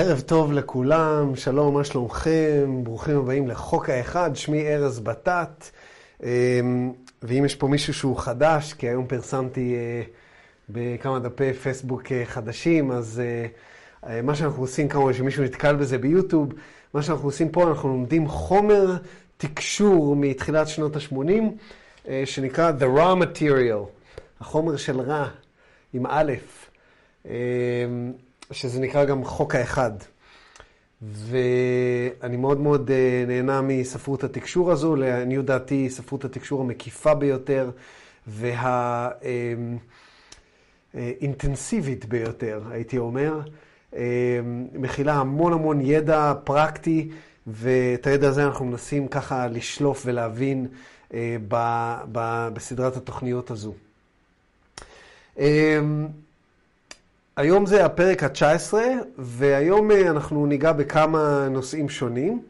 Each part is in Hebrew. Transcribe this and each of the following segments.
ערב טוב לכולם, שלום, מה שלומכם? ברוכים הבאים לחוק האחד, שמי ארז בטט. אמ, ואם יש פה מישהו שהוא חדש, כי היום פרסמתי אה, בכמה דפי פייסבוק אה, חדשים, אז אה, מה שאנחנו עושים, כמובן שמישהו נתקל בזה ביוטיוב, מה שאנחנו עושים פה, אנחנו לומדים חומר תקשור מתחילת שנות ה-80, שנקרא The Raw Material, החומר של רע, עם א'. אמ, שזה נקרא גם חוק האחד. ואני מאוד מאוד אה, נהנה מספרות התקשור הזו, לעניות דעתי ספרות התקשור המקיפה ביותר והאינטנסיבית אה, ביותר, הייתי אומר. אה, מכילה המון המון ידע פרקטי, ואת הידע הזה אנחנו מנסים ככה לשלוף ולהבין בסדרת התוכניות הזו. היום זה הפרק ה-19, והיום אה, אנחנו ניגע בכמה נושאים שונים.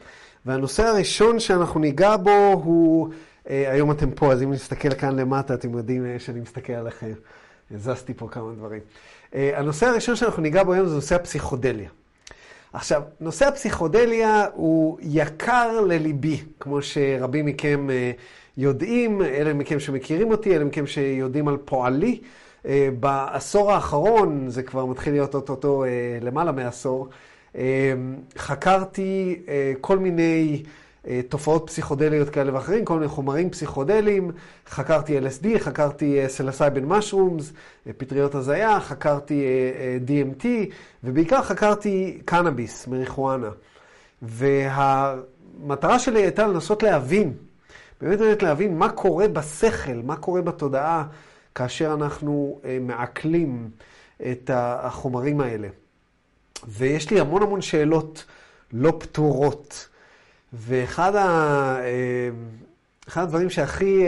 והנושא הראשון שאנחנו ניגע בו הוא, אה, היום אתם פה, אז אם נסתכל כאן למטה, אתם יודעים אה, שאני מסתכל עליכם. הזזתי פה כמה דברים. הנושא הראשון שאנחנו ניגע בו היום זה נושא הפסיכודליה. עכשיו, נושא הפסיכודליה הוא יקר לליבי, כמו שרבים מכם יודעים, אלה מכם שמכירים אותי, אלה מכם שיודעים על פועלי. אה, בעשור האחרון, זה כבר מתחיל להיות אוטוטו אה, למעלה מעשור, אה, חקרתי כל מיני תופעות פסיכודליות כאלה ואחרים, כל מיני חומרים פסיכודליים, חקרתי LSD, חקרתי psilocybin mushrooms, פטריות הזיה, חקרתי DMT, ובעיקר חקרתי קנאביס, מריחואנה. והמטרה שלי הייתה לנסות להבין, באמת באמת להבין מה קורה בשכל, מה קורה בתודעה כאשר אנחנו אה, מעכלים את החומרים האלה. ויש לי המון המון שאלות לא פתורות. ואחד ה... אה, אחד הדברים שהכי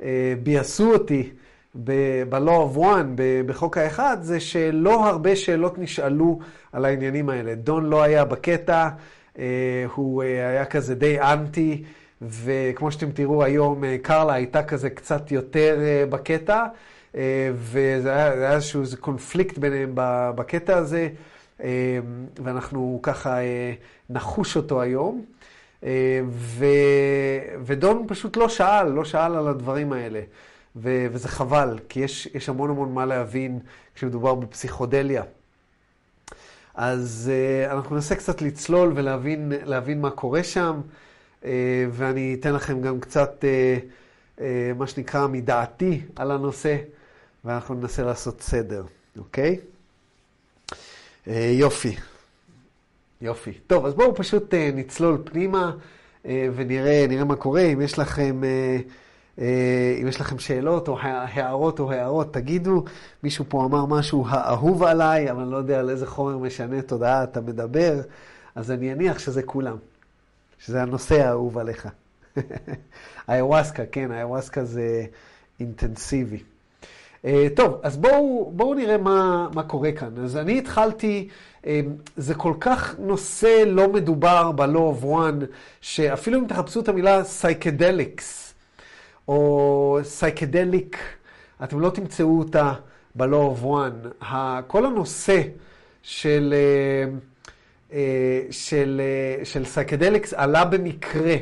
אה, ביאסו אותי ב-law of one, בחוק האחד, זה שלא הרבה שאלות נשאלו על העניינים האלה. דון לא היה בקטע, הוא היה כזה די אנטי. וכמו שאתם תראו היום, אה, קרלה הייתה כזה קצת יותר אה, בקטע, אה, וזה היה, היה איזשהו קונפליקט ביניהם בקטע הזה, ואנחנו ככה נחוש אותו היום. ו, ודון פשוט לא שאל, לא שאל על הדברים האלה. ו, וזה חבל, כי יש, יש המון המון מה להבין כשמדובר בפסיכודליה. אז אנחנו ננסה קצת לצלול ולהבין מה קורה שם. אה, ואני אתן לכם גם קצת, אה, אה, מה שנקרא, מדעתי על הנושא, ואנחנו ננסה לעשות סדר, אוקיי? יופי. יופי. טוב, אז בואו פשוט נצלול פנימה ונראה מה קורה. אם יש לכם... אם יש לכם שאלות או הערות או הערות, תגידו. מישהו פה אמר משהו האהוב עליי, אבל אני לא יודע על איזה חומר משנה תודעה אתה מדבר, אז אני אניח שזה כולם. שזה הנושא האהוב עליך. איוואסקה, כן, איוואסקה זה אינטנסיבי. Uh, טוב, אז בואו, בואו נראה מה, מה קורה כאן. אז אני התחלתי, uh, זה כל כך נושא לא מדובר ב-law of one, שאפילו אם תחפשו את המילה psychedelics, או psychedelic, אתם לא תמצאו אותה ב-law of one. כל הנושא של... Uh, של, אה, של psychedelics עלה במקרה.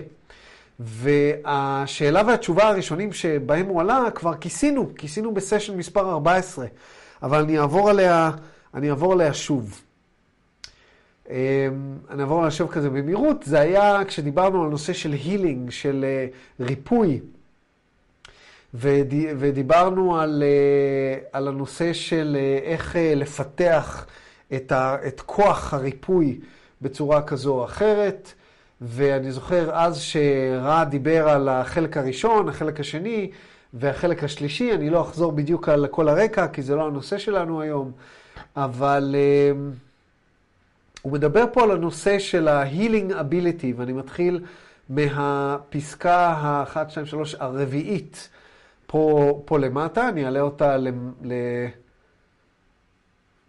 והשאלה והתשובה הראשונים שבהם הוא עלה, כבר כיסינו, כיסינו בסשן מספר 14, אבל אני אעבור עליה, אני אעבור עליה שוב. אה, אני אעבור עליה שוב כזה במהירות, זה היה כשדיברנו על נושא של הילינג, של ריפוי, ודיברנו על, על הנושא של איך לפתח את, ה, את כוח הריפוי בצורה כזו או אחרת. ואני זוכר אז שרע דיבר על החלק הראשון, החלק השני והחלק השלישי. אני לא אחזור בדיוק על כל הרקע, כי זה לא הנושא שלנו היום, אבל uh, הוא מדבר פה על הנושא של ה-healing ability, ואני מתחיל מהפסקה ה-1, 2, 3 הרביעית פה, פה למטה. אני אעלה אותה ל... ל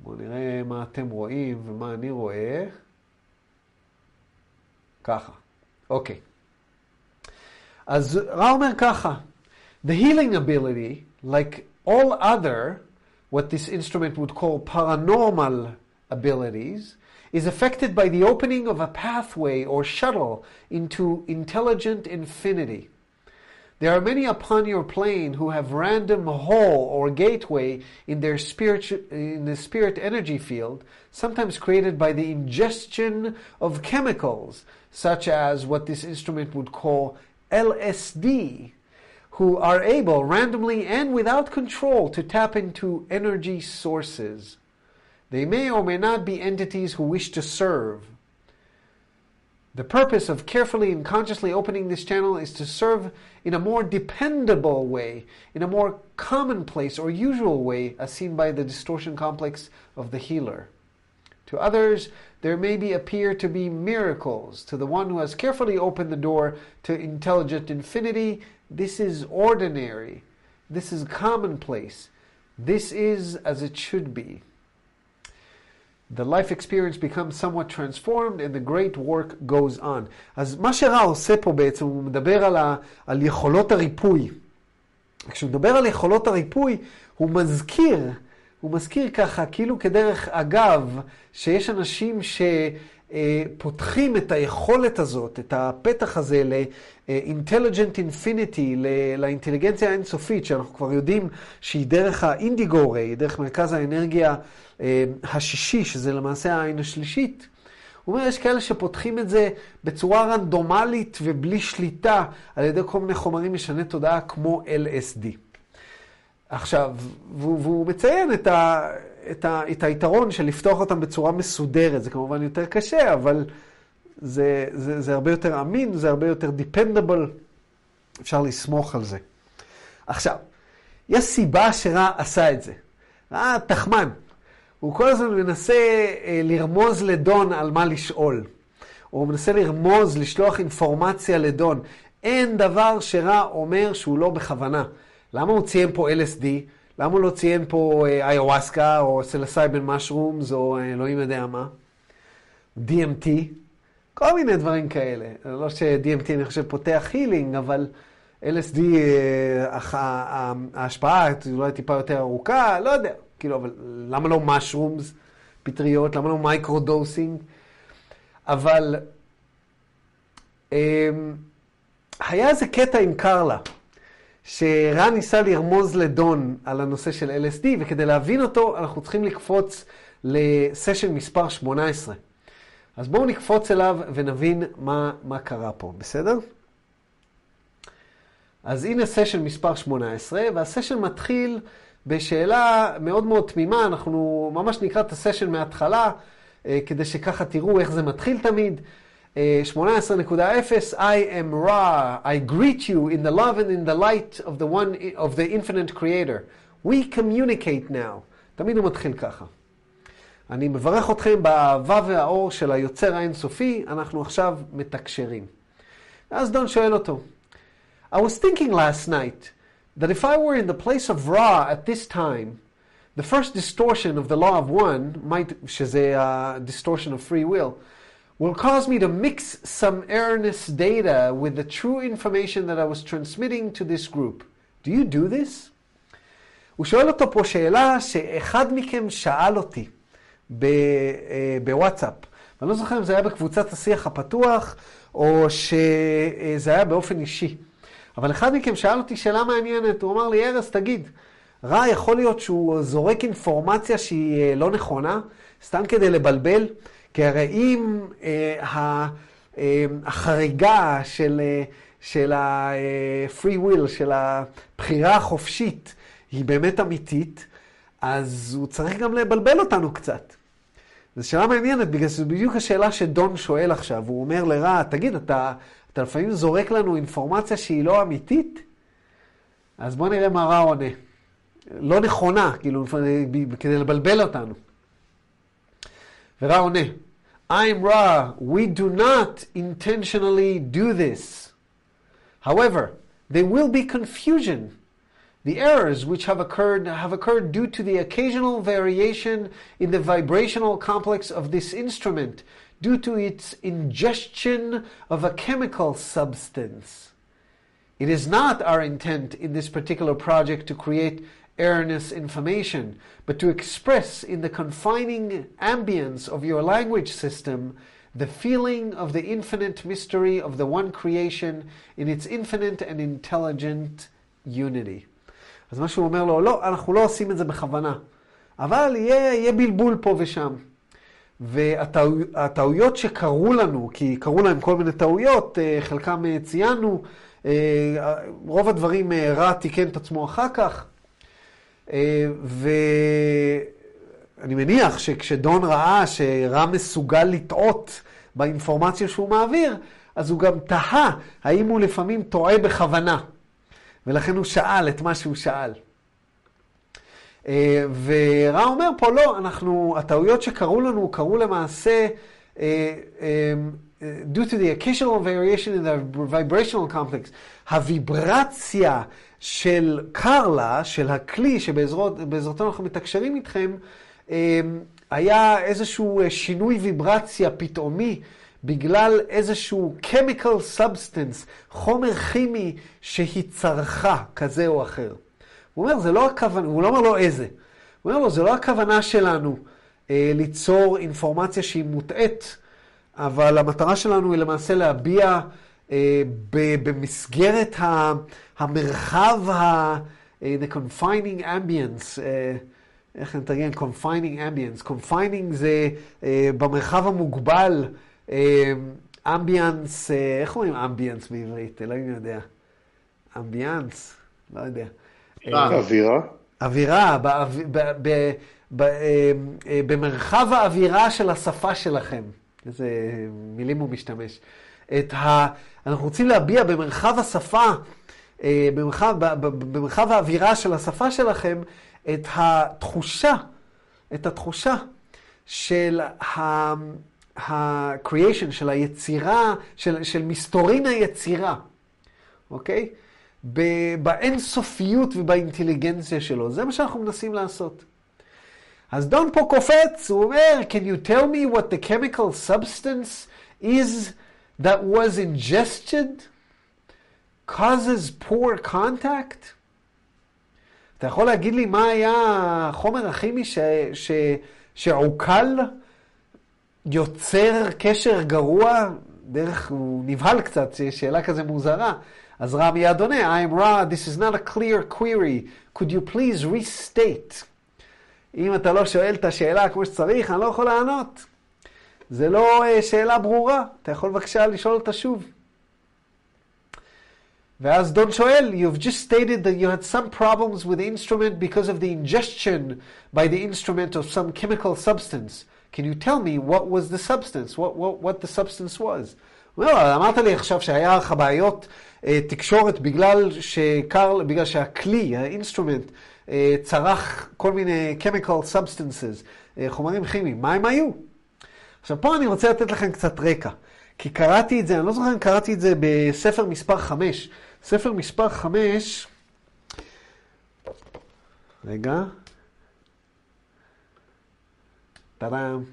בואו נראה מה אתם רואים ומה אני רואה. ככה, אוקיי. אז רע אומר ככה, The healing ability, like all other, what this instrument would call paranormal abilities, is affected by the opening of a pathway or shuttle into intelligent infinity. There are many upon your plane who have random hole or gateway in their spirit in the spirit energy field, sometimes created by the ingestion of chemicals, such as what this instrument would call LSD, who are able randomly and without control to tap into energy sources. They may or may not be entities who wish to serve. The purpose of carefully and consciously opening this channel is to serve in a more dependable way, in a more commonplace or usual way, as seen by the distortion complex of the healer. To others, there may be appear to be miracles. To the one who has carefully opened the door to intelligent infinity, this is ordinary. This is commonplace. This is as it should be. The life experience becomes somewhat transformed and the great work goes on. אז מה שרע עושה פה בעצם, הוא מדבר על, ה, על יכולות הריפוי. כשהוא מדבר על יכולות הריפוי, הוא מזכיר, הוא מזכיר ככה, כאילו כדרך אגב, שיש אנשים שפותחים את היכולת הזאת, את הפתח הזה ל-intelligent infinity, לאינטליגנציה האינסופית, שאנחנו כבר יודעים שהיא דרך האינדיגו ריי, דרך מרכז האנרגיה השישי, שזה למעשה העין השלישית, הוא אומר, יש כאלה שפותחים את זה בצורה רנדומלית ובלי שליטה על ידי כל מיני חומרים משני תודעה כמו LSD. עכשיו, והוא, והוא מציין את, ה, את, ה, את היתרון של לפתוח אותם בצורה מסודרת. זה כמובן יותר קשה, אבל זה, זה, זה הרבה יותר אמין, זה הרבה יותר dependable, אפשר לסמוך על זה. עכשיו, יש סיבה שרע עשה את זה. רע תחמן. הוא כל הזמן מנסה אה, לרמוז לדון על מה לשאול. הוא מנסה לרמוז, לשלוח אינפורמציה לדון. אין דבר שרע אומר שהוא לא בכוונה. למה הוא ציין פה LSD? למה הוא לא ציין פה איוואסקה או psilocybin mushrooms או אה, אלוהים יודע מה? DMT? כל מיני דברים כאלה. לא ש-DMT אני חושב פותח healing, אבל LSD, אה, ההשפעה אולי טיפה יותר ארוכה, לא יודע. כאילו, אבל למה לא mushrooms, פטריות? למה לא micro-dosing? אבל אמ, היה איזה קטע עם קרלה, שרן ניסה לרמוז לדון על הנושא של LSD, וכדי להבין אותו אנחנו צריכים לקפוץ לסשן מספר 18. אז בואו נקפוץ אליו ונבין מה, מה קרה פה, בסדר? אז הנה סשן מספר 18, והסשן מתחיל בשאלה מאוד מאוד תמימה, אנחנו ממש נקרא את הסשן מההתחלה, כדי שככה תראו איך זה מתחיל תמיד. 18.0 I am Ra, I greet you in the love and in the light of the one of the infinite creator. We communicate now. תמיד הוא מתחיל ככה. אני מברך אתכם באהבה והאור של היוצר האינסופי, אנחנו עכשיו מתקשרים. אז דון שואל אותו, I was thinking last night, that if I were in the place of Ra at this time, the first distortion of the law of one might, שזה a distortion of free will, will cause me to mix some erroneous data with the true information that I was transmitting to this group. Do you do this? הוא שואל אותו פה שאלה שאחד מכם שאל אותי בוואטסאפ. ואני לא זוכר אם זה היה בקבוצת השיח הפתוח, או שזה היה באופן אישי. אבל אחד מכם שאל אותי שאלה מעניינת, הוא אמר לי, ארז, תגיד, רע יכול להיות שהוא זורק אינפורמציה שהיא אה, לא נכונה, סתם כדי לבלבל? כי הרי אם אה, אה, החריגה של, אה, של ה-free will, של הבחירה החופשית, היא באמת אמיתית, אז הוא צריך גם לבלבל אותנו קצת. זו שאלה מעניינת, בגלל שזו בדיוק השאלה שדון שואל עכשיו. הוא אומר לרע, תגיד, אתה, אתה לפעמים זורק לנו אינפורמציה שהיא לא אמיתית? אז בואו נראה מה רע עונה. לא נכונה, כאילו, כדי לבלבל אותנו. Ra'oneh. I'm Ra. We do not intentionally do this. However, there will be confusion. The errors which have occurred have occurred due to the occasional variation in the vibrational complex of this instrument due to its ingestion of a chemical substance. It is not our intent in this particular project to create erroneous information, but to express in the confining ambience of your language system the feeling of the infinite mystery of the one creation in its infinite and intelligent unity. אז מה שהוא אומר לו, לא, אנחנו לא עושים את זה בכוונה, אבל יהיה, יהיה בלבול פה ושם. והטעויות שקרו לנו, כי קרו להם כל מיני טעויות, חלקם ציינו, רוב הדברים רע תיקן את עצמו אחר כך. ואני מניח שכשדון ראה שרע מסוגל לטעות באינפורמציה שהוא מעביר, אז הוא גם תהה האם הוא לפעמים טועה בכוונה. ולכן הוא שאל את מה שהוא שאל. ורע אומר פה, לא, אנחנו, הטעויות שקרו לנו, קרו למעשה due to the occasional variation in the vibrational complex, הוויברציה של קרלה, של הכלי שבעזרתו אנחנו מתקשרים איתכם, היה איזשהו שינוי ויברציה פתאומי בגלל איזשהו chemical substance, חומר כימי שהיא צרכה, כזה או אחר. הוא אומר, זה לא הכוונה, הוא לא אומר לו איזה. הוא אומר לו, זה לא הכוונה שלנו אה, ליצור אינפורמציה שהיא מוטעית, אבל המטרה שלנו היא למעשה להביע אה, במסגרת ה, המרחב, ה, the confining ambience, אה, איך נתרגם? confining ambience. confining זה אה, במרחב המוגבל, אמביאנס, איך אומרים אמביאנס בעברית? אלוהים יודע. אמביאנס? לא יודע. אווירה. אווירה, במרחב האווירה של השפה שלכם. איזה מילים הוא משתמש. את ה... אנחנו רוצים להביע במרחב השפה, במרחב, במרחב האווירה של השפה שלכם, את התחושה, את התחושה של ה-creation, של היצירה, של, של מסתורין היצירה, אוקיי? באינסופיות ובאינטליגנציה שלו. זה מה שאנחנו מנסים לעשות. אז דון פה קופץ, הוא אומר, can you tell me what the chemical substance is that was ingested causes poor contact? אתה יכול להגיד לי מה היה החומר הכימי ש, ש, שעוקל יוצר קשר גרוע? דרך, הוא נבהל קצת, שאלה כזה מוזרה. אז רע מיד עונה, I am raw, this is not a clear query, could you please restate? אם אתה לא שואל את השאלה כמו שצריך, אני לא יכול לענות. זה לא שאלה ברורה, אתה יכול בבקשה לשאול אותה שוב. ואז דון שואל, you've just stated that you had some problems with the instrument because of the ingestion by the instrument of some chemical substance. Can you tell me what was the substance, what, what, what the substance was? לא, אמרת לי עכשיו שהיה לך בעיות תקשורת בגלל, שקרל, בגלל שהכלי, האינסטרומנט, צרך כל מיני chemical substances, חומרים כימיים. מה הם היו? עכשיו, פה אני רוצה לתת לכם קצת רקע. כי קראתי את זה, אני לא זוכר אם קראתי את זה בספר מספר 5. ספר מספר 5, רגע, טאדאם.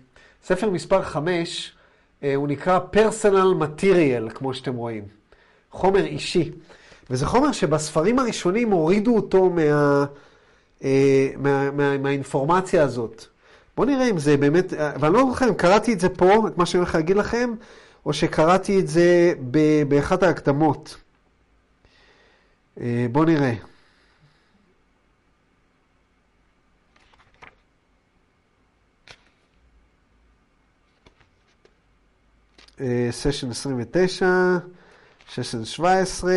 ספר מספר 5, הוא נקרא Personal Material, כמו שאתם רואים. חומר אישי. וזה חומר שבספרים הראשונים הורידו אותו מה, מה, מה, מהאינפורמציה הזאת. בואו נראה אם זה באמת, ואני לא זוכר אם קראתי את זה פה, את מה שאני הולך להגיד לכם, או שקראתי את זה באחת ההקדמות. בואו נראה. סשן 29, סשן 17,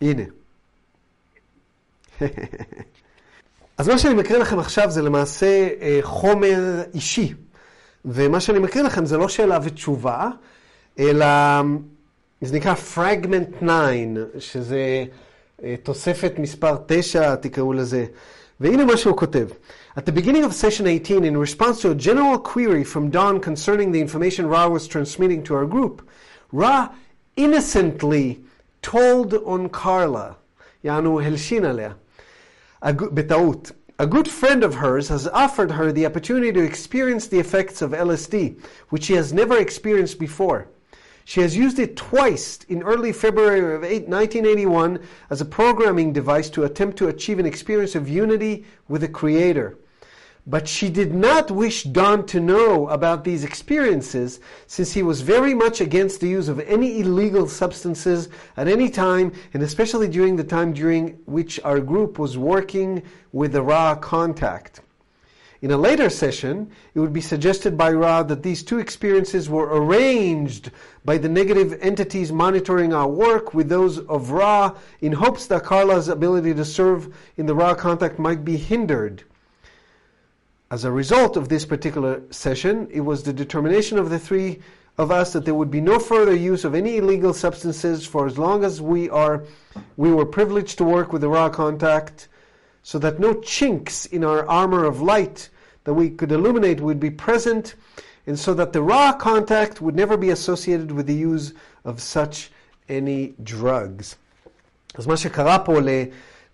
הנה. אז מה שאני מקריא לכם עכשיו זה למעשה חומר אישי. ומה שאני מקריא לכם זה לא שאלה ותשובה, אלא זה נקרא Fragment 9, שזה תוספת מספר 9, תקראו לזה. והנה מה שהוא כותב. At the beginning of session 18, in response to a general query from Don concerning the information Ra was transmitting to our group, Ra innocently told on Carla, יענו הלשין עליה, betaut. A good friend of hers has offered her the opportunity to experience the effects of LSD, which she has never experienced before. She has used it twice in early February of 1981 as a programming device to attempt to achieve an experience of unity with the Creator. But she did not wish Don to know about these experiences since he was very much against the use of any illegal substances at any time, and especially during the time during which our group was working with the Ra contact. In a later session, it would be suggested by Ra that these two experiences were arranged by the negative entities monitoring our work with those of Ra in hopes that Carla's ability to serve in the Ra contact might be hindered. As a result of this particular session, it was the determination of the three of us that there would be no further use of any illegal substances for as long as we are we were privileged to work with the Ra contact so that no chinks in our armor of light that we could illuminate would be present, and so that the Ra contact would never be associated with the use of such any drugs. אז מה שקרה פה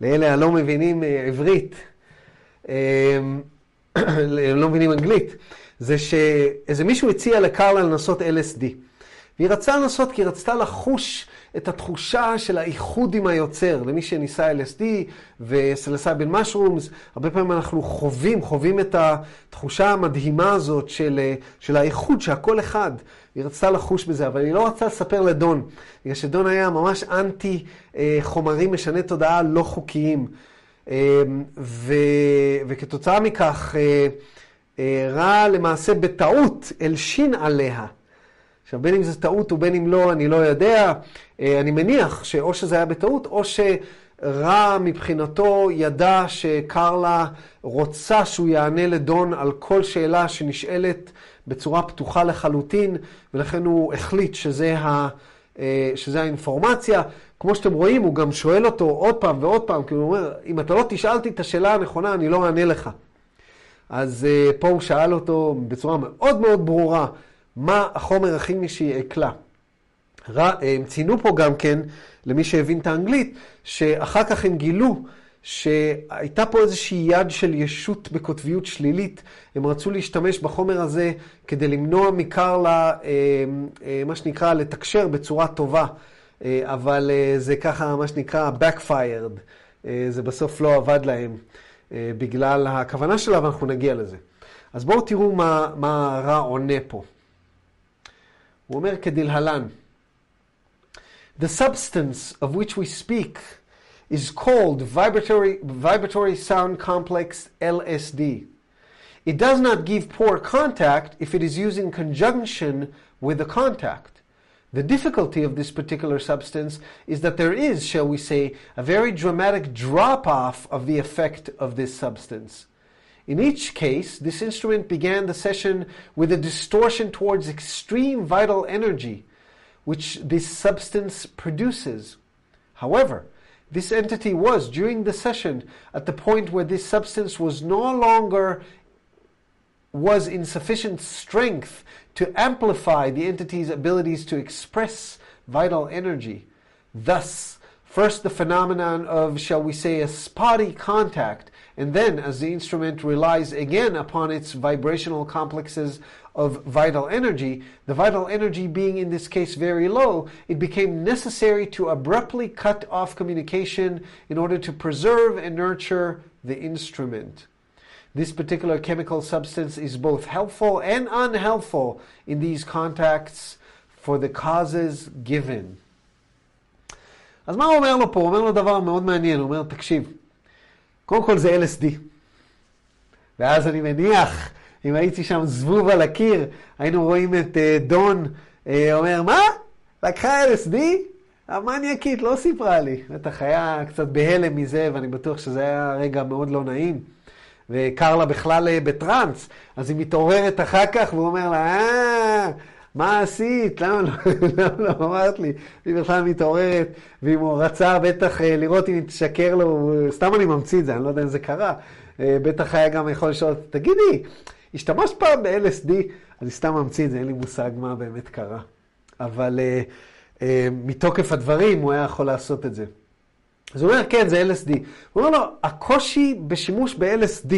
לאלה הלא מבינים עברית, לא מבינים אנגלית, זה שאיזה מישהו הציע לקרלה לנסות LSD. והיא רצתה לנסות כי היא רצתה לחוש את התחושה של האיחוד עם היוצר. למי שניסה LSD וסלסייבל משרומס, הרבה פעמים אנחנו חווים, חווים את התחושה המדהימה הזאת של, של האיחוד, שהכל אחד. היא רצתה לחוש בזה, אבל היא לא רצתה לספר לדון, בגלל שדון היה ממש אנטי חומרים משני תודעה לא חוקיים. ו, וכתוצאה מכך, רע למעשה בטעות הלשין עליה. עכשיו, בין אם זה טעות ובין אם לא, אני לא יודע. אני מניח שאו שזה היה בטעות, או שרע מבחינתו ידע שקרלה רוצה שהוא יענה לדון על כל שאלה שנשאלת בצורה פתוחה לחלוטין, ולכן הוא החליט שזה, ה, שזה האינפורמציה. כמו שאתם רואים, הוא גם שואל אותו עוד פעם ועוד פעם, כי הוא אומר, אם אתה לא תשאל את השאלה הנכונה, אני לא אענה לך. אז פה הוא שאל אותו בצורה מאוד מאוד ברורה, מה החומר הכימי שהיא עקלה. הם ציינו פה גם כן, למי שהבין את האנגלית, שאחר כך הם גילו שהייתה פה איזושהי יד של ישות בקוטביות שלילית. הם רצו להשתמש בחומר הזה כדי למנוע מקרלה, מה שנקרא, לתקשר בצורה טובה. אבל זה ככה, מה שנקרא, backfired. זה בסוף לא עבד להם בגלל הכוונה שלה, ואנחנו נגיע לזה. אז בואו תראו מה, מה רע עונה פה. הוא אומר כדלהלן, The substance of which we speak is called vibratory, vibratory sound complex LSD. It does not give poor contact if it is used in conjunction with the contact. The difficulty of this particular substance is that there is, shall we say, a very dramatic drop off of the effect of this substance. In each case, this instrument began the session with a distortion towards extreme vital energy, which this substance produces. However, this entity was, during the session, at the point where this substance was no longer was in sufficient strength to amplify the entity's abilities to express vital energy. Thus, first the phenomenon of, shall we say, a spotty contact, and then as the instrument relies again upon its vibrational complexes of vital energy, the vital energy being in this case very low, it became necessary to abruptly cut off communication in order to preserve and nurture the instrument. This particular chemical substance is both helpful and unhelpful in these contacts for the causes given. אז מה הוא אומר לו פה? הוא אומר לו דבר מאוד מעניין, הוא אומר, תקשיב, קודם כל זה LSD. ואז אני מניח, אם הייתי שם זבוב על הקיר, היינו רואים את uh, דון uh, אומר, מה? לקחה LSD? המניאקית לא סיפרה לי. בטח היה קצת בהלם מזה, ואני בטוח שזה היה רגע מאוד לא נעים. וקרלה בכלל בטראנס, אז היא מתעוררת אחר כך והוא אומר לה, אה, מה עשית? למה לא, למה לא אמרת לי? היא בכלל מתעוררת, ואם הוא רצה בטח לראות אם היא תשקר לו, סתם אני ממציא את זה, אני לא יודע אם זה קרה, בטח היה גם יכול לשאול, תגידי, השתמשת פעם ב-LSD? אני סתם ממציא את זה, אין לי מושג מה באמת קרה. אבל מתוקף הדברים הוא היה יכול לעשות את זה. אז הוא אומר, כן, זה LSD. הוא אומר לו, הקושי בשימוש ב-LSD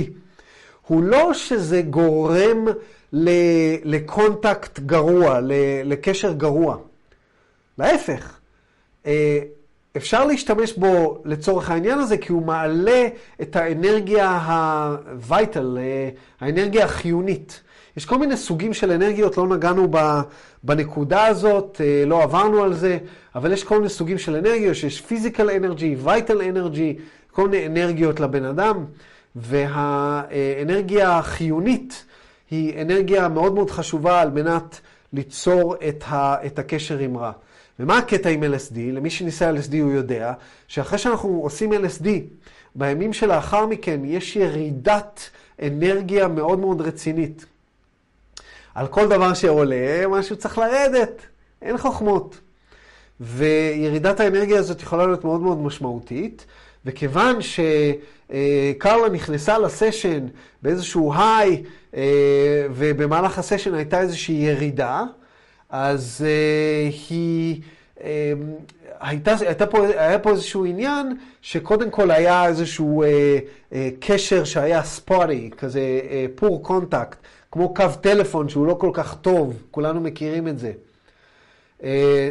הוא לא שזה גורם לקונטקט גרוע, לקשר גרוע. להפך. אה, אפשר להשתמש בו לצורך העניין הזה, כי הוא מעלה את האנרגיה ה-vital, אה, האנרגיה החיונית. יש כל מיני סוגים של אנרגיות, לא נגענו בנקודה הזאת, אה, לא עברנו על זה, אבל יש כל מיני סוגים של אנרגיות, שיש physical energy, vital energy, כל מיני אנרגיות לבן אדם, והאנרגיה החיונית היא אנרגיה מאוד מאוד חשובה על מנת ליצור את, ה, את הקשר עם רע. ומה הקטע עם LSD? למי שניסה LSD הוא יודע שאחרי שאנחנו עושים LSD, בימים שלאחר מכן יש ירידת אנרגיה מאוד מאוד רצינית. על כל דבר שעולה, משהו צריך לרדת, אין חוכמות. וירידת האנרגיה הזאת יכולה להיות מאוד מאוד משמעותית, וכיוון שקרלה נכנסה לסשן באיזשהו היי, אה, ובמהלך הסשן הייתה איזושהי ירידה, אז uh, היא... Um, הייתה, הייתה פה, היה פה איזשהו עניין שקודם כל היה איזשהו uh, uh, קשר שהיה ספוטי, כזה פור uh, קונטקט, כמו קו טלפון שהוא לא כל כך טוב, כולנו מכירים את זה.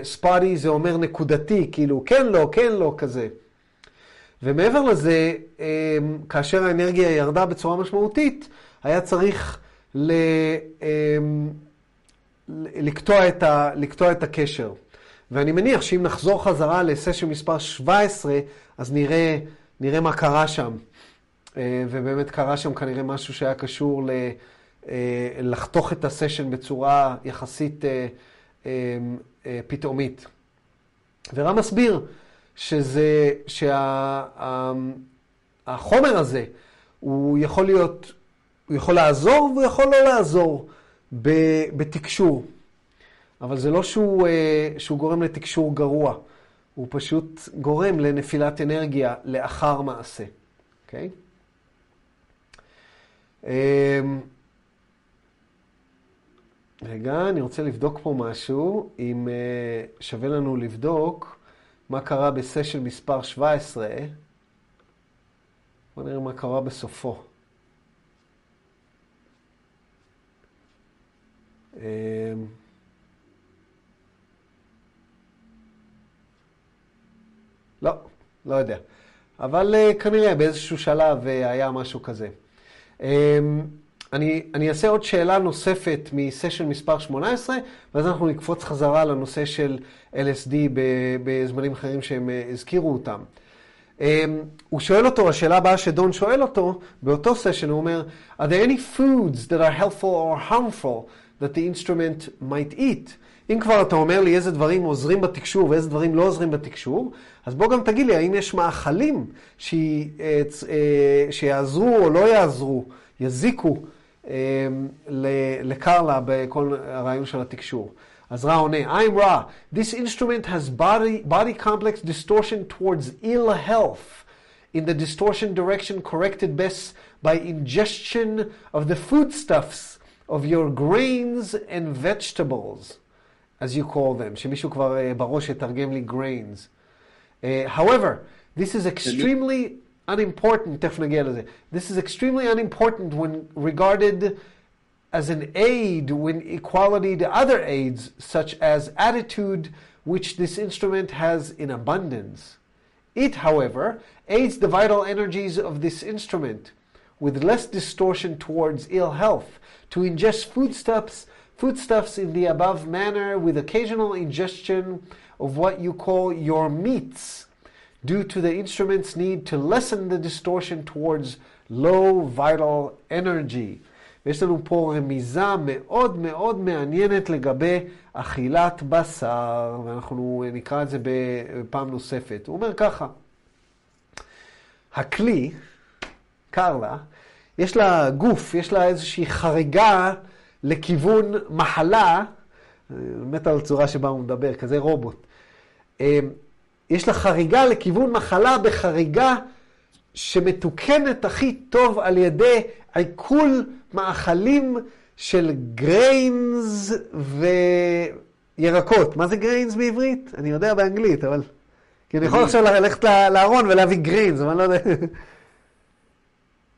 ספוטי uh, זה אומר נקודתי, כאילו כן לא, כן לא, כזה. ומעבר לזה, um, כאשר האנרגיה ירדה בצורה משמעותית, היה צריך ל... Um, לקטוע את, ה, לקטוע את הקשר. ואני מניח שאם נחזור חזרה לסשן מספר 17, אז נראה, נראה מה קרה שם. אה, ובאמת קרה שם כנראה משהו שהיה קשור ל, אה, לחתוך את הסשן בצורה יחסית אה, פתאומית. ורם מסביר שזה, שהחומר שה, הזה, הוא יכול להיות, הוא יכול לעזור והוא יכול לא לעזור. בתקשור. אבל זה לא שהוא, אה, שהוא גורם לתקשור גרוע, הוא פשוט גורם לנפילת אנרגיה לאחר מעשה, אוקיי? Okay? רגע, אני רוצה לבדוק פה משהו, אם אה, שווה לנו לבדוק מה קרה בסשן מספר 17. בואו נראה מה קרה בסופו. אמ, לא, לא יודע. אבל uh, כנראה באיזשהו שלב היה משהו כזה. אני, אני אעשה עוד שאלה נוספת מסשן מספר 18, ואז אנחנו נקפוץ חזרה לנושא של LSD בזמנים אחרים שהם uh, הזכירו אותם. Um, הוא שואל אותו, השאלה הבאה שדון שואל אותו, באותו סשן הוא אומר, are there any foods that are helpful or harmful that the instrument might eat. אם כבר אתה אומר לי איזה דברים עוזרים בתקשור ואיזה דברים לא עוזרים בתקשור, אז בוא גם תגיד לי האם יש מאכלים ש... אה, אה, שיעזרו או לא יעזרו, יזיקו אה, לקרלה בכל הרעיון של התקשור. אז רע עונה, I'm Ra. This instrument has body, body complex distortion towards ill health. In the distortion direction corrected best by ingestion of the foodstuffs of your grains and vegetables, as you call them, שמישהו כבר uh, בראש יתרגם לי grains. Uh, however, this is extremely unimportant. This is extremely unimportant when regarded as an aid when equality to other aids, such as attitude, which this instrument has in abundance. It, however, aids the vital energies of this instrument with less distortion towards ill health to ingest foodstuffs foodstuffs in the above manner with occasional ingestion of what you call your meats due to the instrument's need to lessen the distortion towards low vital energy. ויש לנו פה רמיזה מאוד מאוד מעניינת לגבי אכילת בשר, ואנחנו נקרא את זה בפעם נוספת. הוא אומר ככה, הכלי, קרלה, יש לה גוף, יש לה איזושהי חריגה לכיוון מחלה, באמת על הצורה שבה הוא מדבר, כזה רובוט. יש לה חריגה לכיוון מחלה בחריגה שמתוקנת הכי טוב על ידי עיכול מאכלים של grains וירקות. מה זה grains בעברית? אני יודע באנגלית, אבל... כי אני יכול עכשיו ללכת לארון ולהביא grains, אבל אני לא יודע.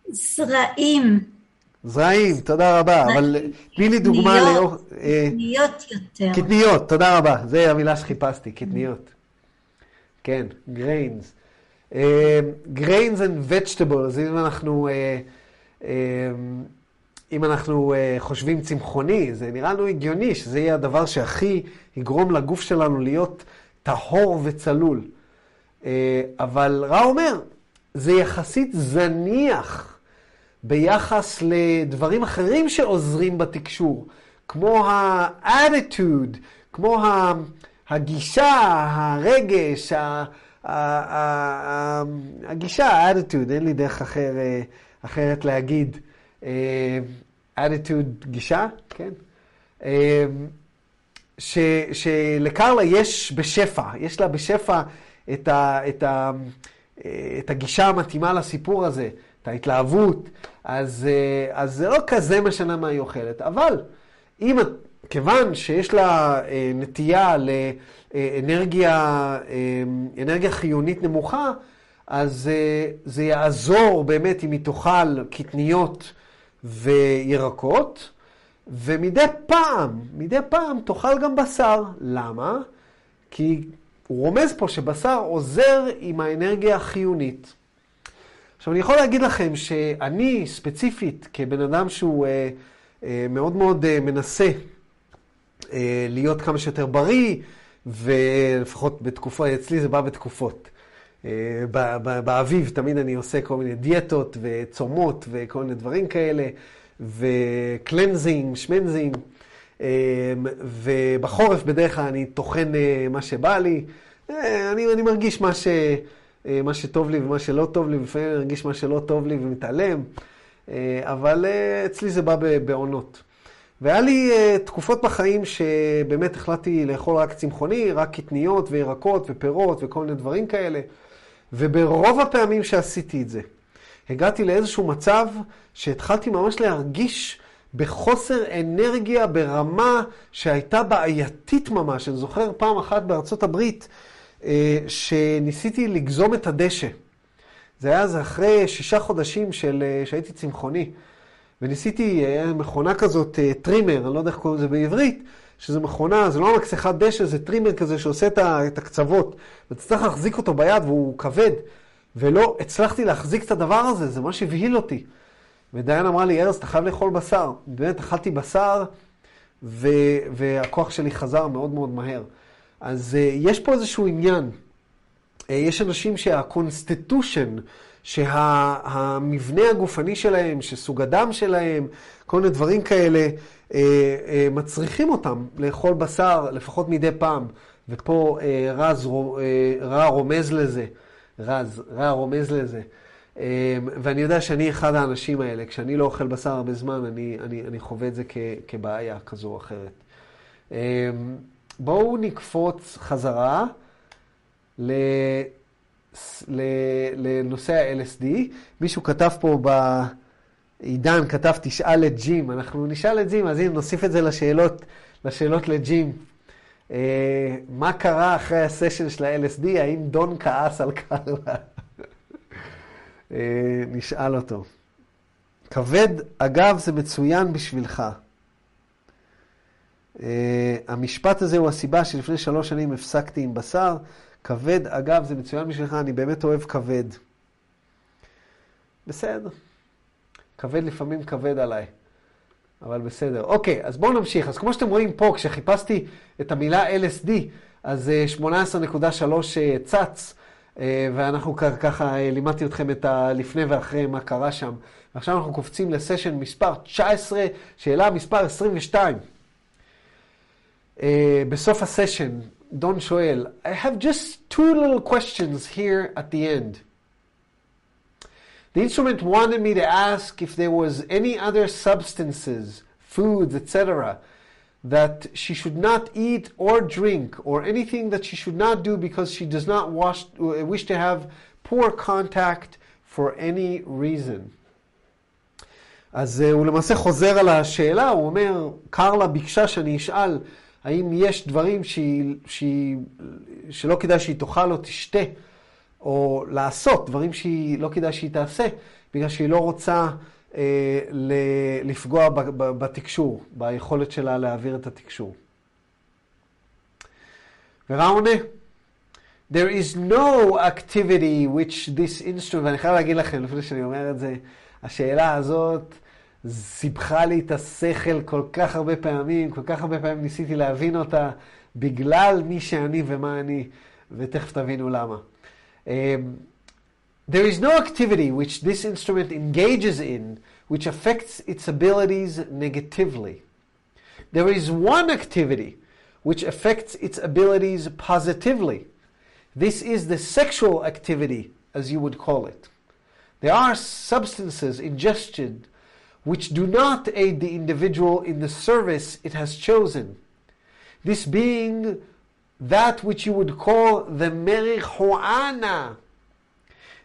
זרעים. זרעים, תודה רבה, אבל תני לי דוגמה לאור... קטניות יותר. קטניות, תודה רבה, זה המילה שחיפשתי, קטניות. כן, grains. grains and vegetables, אם אנחנו, אם אנחנו חושבים צמחוני, זה נראה לנו הגיוני שזה יהיה הדבר שהכי יגרום לגוף שלנו להיות טהור וצלול. אבל רע אומר, זה יחסית זניח ביחס לדברים אחרים שעוזרים בתקשור, כמו ה-attitude, כמו הגישה, הרגש, הגישה, ה-attitude, אין לי דרך אחר, אחרת להגיד. attitude, גישה, כן? ש, שלקרלה יש בשפע, יש לה בשפע את, ה, את, ה, את הגישה המתאימה לסיפור הזה, את ההתלהבות, אז, אז זה לא כזה משנה מה היא אוכלת. אבל אם, כיוון שיש לה נטייה לאנרגיה אנרגיה חיונית נמוכה, אז זה יעזור באמת אם היא תאכל קטניות וירקות, ומדי פעם, מדי פעם תאכל גם בשר. למה? כי הוא רומז פה שבשר עוזר עם האנרגיה החיונית. עכשיו, אני יכול להגיד לכם שאני ספציפית, כבן אדם שהוא אה, אה, מאוד מאוד אה, מנסה אה, להיות כמה שיותר בריא, ולפחות בתקופה, אצלי זה בא בתקופות. אה, באביב תמיד אני עושה כל מיני דיאטות וצומות וכל מיני דברים כאלה, וקלנזינג, שמנזינג. אמ, ובחורף בדרך כלל אני טוחן אה, מה שבא לי. אה, אני, אני מרגיש מה, ש, אה, מה שטוב לי ומה שלא טוב לי, לפעמים אני מרגיש מה שלא טוב לי ומתעלם, אבל אצלי זה בא בעונות. והיה לי תקופות בחיים שבאמת החלטתי לאכול רק צמחוני, רק קטניות וירקות ופירות וכל מיני דברים כאלה. וברוב הפעמים שעשיתי את זה, הגעתי לאיזשהו מצב שהתחלתי ממש להרגיש בחוסר אנרגיה ברמה שהייתה בעייתית ממש. אני זוכר פעם אחת בארצות הברית אה, שניסיתי לגזום את הדשא. זה היה אז אחרי שישה חודשים של, אה, שהייתי צמחוני. וניסיתי, היה מכונה כזאת, אה, trimmer, אני לא יודע איך קוראים לזה בעברית, שזה מכונה, זה לא מכסחת דשא, זה trimmer כזה שעושה את הקצוות. ואתה צריך להחזיק אותו ביד והוא כבד. ולא הצלחתי להחזיק את הדבר הזה, זה מה שהבהיל אותי. ודיין אמרה לי, ארז, אתה חייב לאכול בשר. באמת, אכלתי בשר, ו- והכוח שלי חזר מאוד מאוד מהר. אז uh, יש פה איזשהו עניין. Uh, יש אנשים שה constitution, שהמבנה שה- הגופני שלהם, שסוג הדם שלהם, כל מיני דברים כאלה, uh, uh, מצריכים אותם לאכול בשר לפחות מדי פעם. ופה רז, רא רומז לזה. רז, רא רומז לזה. ואני יודע שאני אחד האנשים האלה, כשאני לא אוכל בשר הרבה זמן, אני, אני, אני חווה את זה כ, כבעיה כזו או אחרת. בואו נקפוץ חזרה לנושא ה-LSD. מישהו כתב פה בעידן, כתב תשאל את ג'ים. אנחנו נשאל את ג'ים, אז הנה נוסיף את זה לשאלות, לשאלות לג'ים. אה, מה קרה אחרי הסשן של ה-LSD? האם דון כעס על קרלה? אה, נשאל אותו. כבד, אגב, זה מצוין בשבילך. Uh, המשפט הזה הוא הסיבה שלפני שלוש שנים הפסקתי עם בשר. כבד, אגב, זה מצוין בשבילך, אני באמת אוהב כבד. בסדר. כבד לפעמים כבד עליי, אבל בסדר. אוקיי, אז בואו נמשיך. אז כמו שאתם רואים פה, כשחיפשתי את המילה LSD, אז 18.3 צץ. אה, ואנחנו ככה אה, לימדתי אתכם את הלפני ואחרי מה קרה שם. ועכשיו אנחנו קופצים לסשן מספר 19, שאלה מספר 22. אה, בסוף הסשן, דון שואל, I have just two little questions here at the end. The instrument wanted me to ask if there was any other substances, foods, etc., that she should not eat or drink or anything that she should not do because she does not wash, wish to have poor contact for any reason. אז הוא למעשה חוזר על השאלה, הוא אומר, קרלה ביקשה שאני אשאל האם יש דברים שהיא, שהיא, שלא כדאי שהיא תאכל או תשתה, או לעשות דברים שלא כדאי שהיא תעשה, בגלל שהיא לא רוצה אה, לפגוע בתקשור, ביכולת שלה להעביר את התקשור. ורע עונה, There is no activity which this instrument, ואני חייב להגיד לכם, לפני שאני אומר את זה, השאלה הזאת סיבכה לי את השכל כל כך הרבה פעמים, כל כך הרבה פעמים ניסיתי להבין אותה, בגלל מי שאני ומה אני, ותכף תבינו למה. Um, there is no activity which this instrument engages in which affects its abilities negatively. There is one activity which affects its abilities positively. This is the sexual activity, as you would call it. There are substances ingested which do not aid the individual in the service it has chosen. This being that which you would call the marijuana.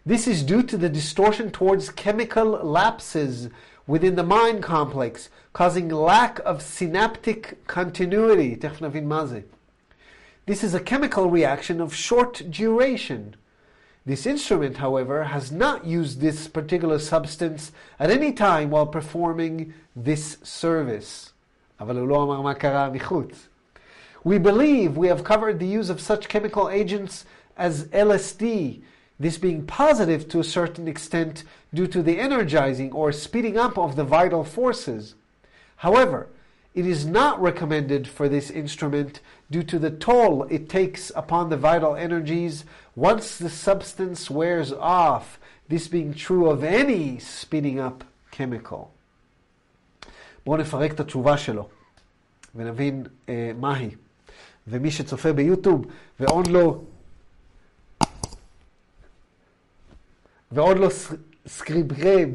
This is due to the distortion towards chemical lapses within the mind complex, causing lack of synaptic continuity. This is a chemical reaction of short duration. This instrument, however, has not used this particular substance at any time while performing this service. We believe we have covered the use of such chemical agents as LSD, this being positive to a certain extent due to the energizing or speeding up of the vital forces. However, it is not recommended for this instrument due to the toll it takes upon the vital energies once the substance wears off, this being true of any speeding up chemical. בואו נפרק את התשובה שלו ונבין אה, מהי. ומי שצופה ביוטיוב ועוד לא ועוד לא subscribe,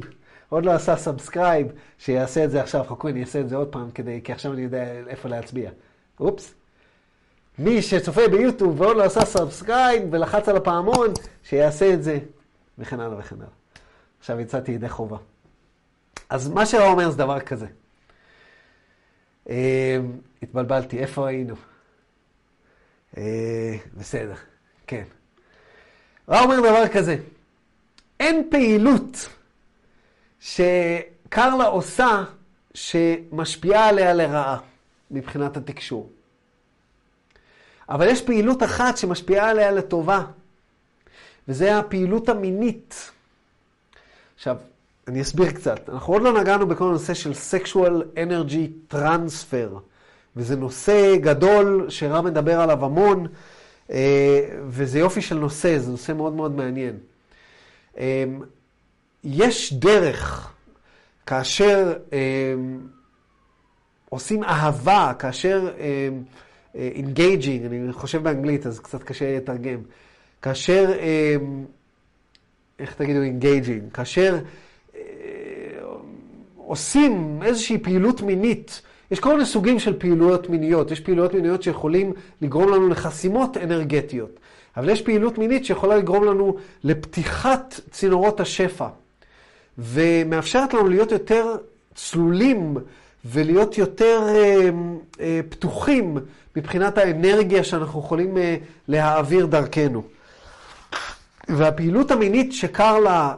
עוד לא עשה subscribe, שיעשה את זה עכשיו. חכו, אני אעשה את זה עוד פעם, כדי, כי עכשיו אני יודע איפה להצביע. אופס. מי שצופה ביוטיוב ועוד לא עשה subscribe ולחץ על הפעמון, שיעשה את זה, וכן הלאה וכן הלאה. עכשיו יצאתי ידי חובה. אז מה שהוא אומר זה דבר כזה. אה, התבלבלתי, איפה היינו? אה, בסדר, כן. רע אומר דבר כזה, אין פעילות שקרלה עושה שמשפיעה עליה לרעה מבחינת התקשור. אבל יש פעילות אחת שמשפיעה עליה לטובה, וזה הפעילות המינית. עכשיו, אני אסביר קצת. אנחנו עוד לא נגענו בכל הנושא של sexual energy transfer, וזה נושא גדול שרם מדבר עליו המון, וזה יופי של נושא, זה נושא מאוד מאוד מעניין. יש דרך, כאשר עושים אהבה, כאשר engaging, אני חושב באנגלית, אז קצת קשה לתרגם. כאשר, איך תגידו engaging? כאשר עושים איזושהי פעילות מינית, יש כל מיני סוגים של פעילויות מיניות. יש פעילויות מיניות שיכולים לגרום לנו לחסימות אנרגטיות. אבל יש פעילות מינית שיכולה לגרום לנו לפתיחת צינורות השפע. ומאפשרת לנו להיות יותר צלולים ולהיות יותר אה, אה, פתוחים מבחינת האנרגיה שאנחנו יכולים אה, להעביר דרכנו. והפעילות המינית שקרלה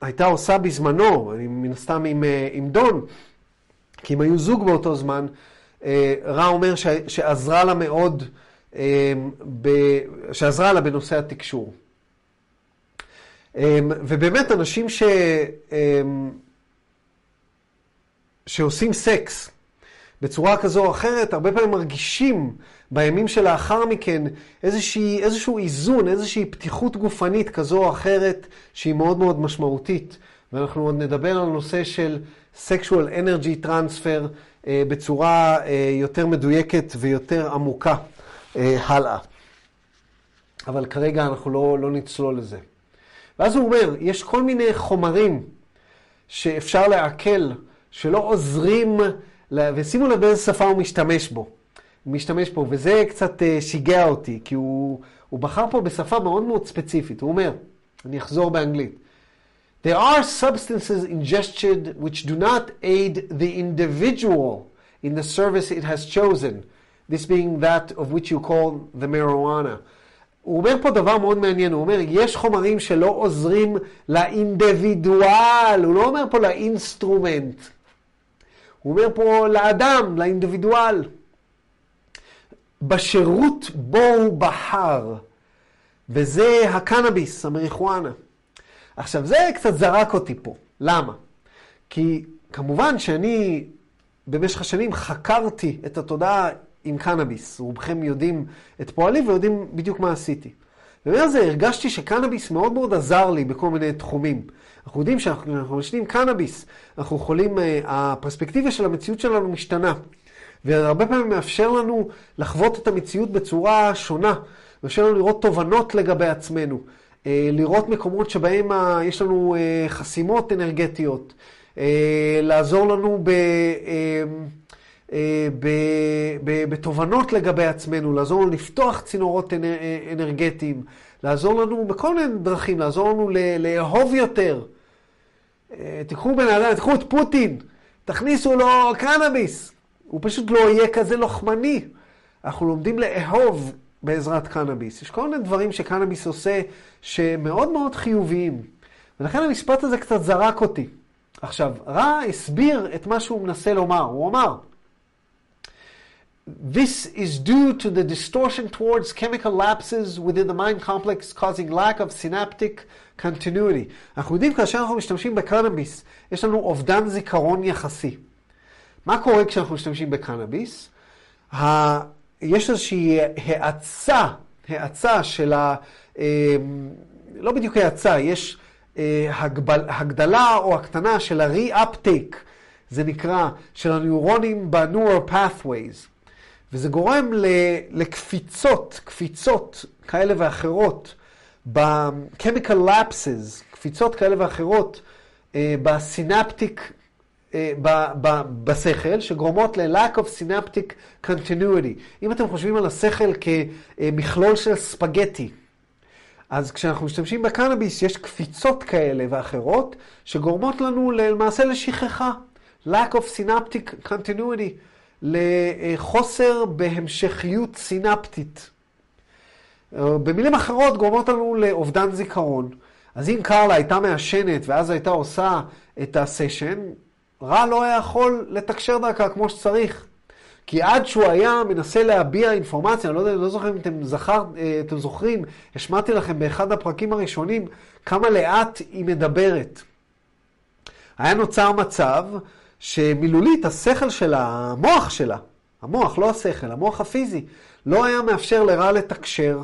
הייתה עושה בזמנו, מן הסתם עם, עם דון, כי הם היו זוג באותו זמן, רע אומר שעזרה לה מאוד, שעזרה לה בנושא התקשור. ובאמת אנשים ש, שעושים סקס בצורה כזו או אחרת, הרבה פעמים מרגישים בימים שלאחר מכן איזושהי, איזשהו איזון, איזושהי פתיחות גופנית כזו או אחרת שהיא מאוד מאוד משמעותית. ואנחנו עוד נדבר על הנושא של sexual energy transfer אה, בצורה אה, יותר מדויקת ויותר עמוקה אה, הלאה. אבל כרגע אנחנו לא, לא נצלול לזה. ואז הוא אומר, יש כל מיני חומרים שאפשר לעכל, שלא עוזרים, ושימו לב באיזה שפה הוא משתמש בו. הוא משתמש פה, וזה קצת שיגע אותי, כי הוא, הוא בחר פה בשפה מאוד מאוד ספציפית. הוא אומר, אני אחזור באנגלית. There are substances ingested which do not aid the individual in the service it has chosen, this being that of which you call the marijuana. הוא אומר פה דבר מאוד מעניין, הוא אומר, יש חומרים שלא עוזרים לאינדיבידואל, הוא לא אומר פה ל instrument. הוא אומר פה לאדם, לאינדיבידואל. בשירות בו הוא בחר, וזה הקנאביס, המריחואנה. עכשיו, זה קצת זרק אותי פה. למה? כי כמובן שאני במשך השנים חקרתי את התודעה עם קנאביס. רובכם יודעים את פועלי ויודעים בדיוק מה עשיתי. זה הרגשתי שקנאביס מאוד מאוד עזר לי בכל מיני תחומים. אנחנו יודעים שאנחנו משנים קנאביס, אנחנו יכולים, אה, הפרספקטיבה של המציאות שלנו משתנה. והרבה פעמים מאפשר לנו לחוות את המציאות בצורה שונה. מאפשר לנו לראות תובנות לגבי עצמנו, אה, לראות מקומות שבהם יש לנו אה, חסימות אנרגטיות, לעזור לנו ב... אה, בתובנות לגבי עצמנו, לעזור לנו לפתוח צינורות אנרגטיים, לעזור לנו בכל מיני דרכים, לעזור לנו לאהוב יותר. אה, תיקחו בן אדם, תיקחו את פוטין, תכניסו לו קנאביס. הוא פשוט לא יהיה כזה לוחמני. אנחנו לומדים לאהוב בעזרת קנאביס. יש כל מיני דברים שקנאביס עושה שמאוד מאוד חיוביים. ולכן המשפט הזה קצת זרק אותי. עכשיו, רע הסביר את מה שהוא מנסה לומר. הוא אמר, This is due to the distortion towards chemical lapses within the mind complex causing lack of synaptic continuity. אנחנו יודעים כאשר אנחנו משתמשים בקנאביס, יש לנו אובדן זיכרון יחסי. מה קורה כשאנחנו משתמשים בקנאביס? ה... יש איזושהי האצה, האצה של ה... אה, לא בדיוק האצה, יש אה, הגבל... הגדלה או הקטנה של ה-re-uptake, זה נקרא, של הנוירונים ב-neural pathways. וזה גורם לקפיצות, קפיצות כאלה ואחרות, ב-chemical lapses, קפיצות כאלה ואחרות, אה, בסינפטיק, אה, בשכל, שגורמות ל-lack of synaptic continuity. אם אתם חושבים על השכל כמכלול של ספגטי, אז כשאנחנו משתמשים בקנאביס, יש קפיצות כאלה ואחרות, שגורמות לנו למעשה לשכחה. lack of synaptic continuity. לחוסר בהמשכיות סינפטית. במילים אחרות, גורמות לנו לאובדן זיכרון. אז אם קרלה הייתה מעשנת ואז הייתה עושה את הסשן, רע לא היה יכול לתקשר דרכה כמו שצריך. כי עד שהוא היה מנסה להביע אינפורמציה, אני לא יודע, לא זוכר אם אתם, זכר, אה, אתם זוכרים, השמעתי לכם באחד הפרקים הראשונים כמה לאט היא מדברת. היה נוצר מצב שמילולית השכל שלה, המוח שלה, המוח, לא השכל, המוח הפיזי, לא היה מאפשר לרע לתקשר.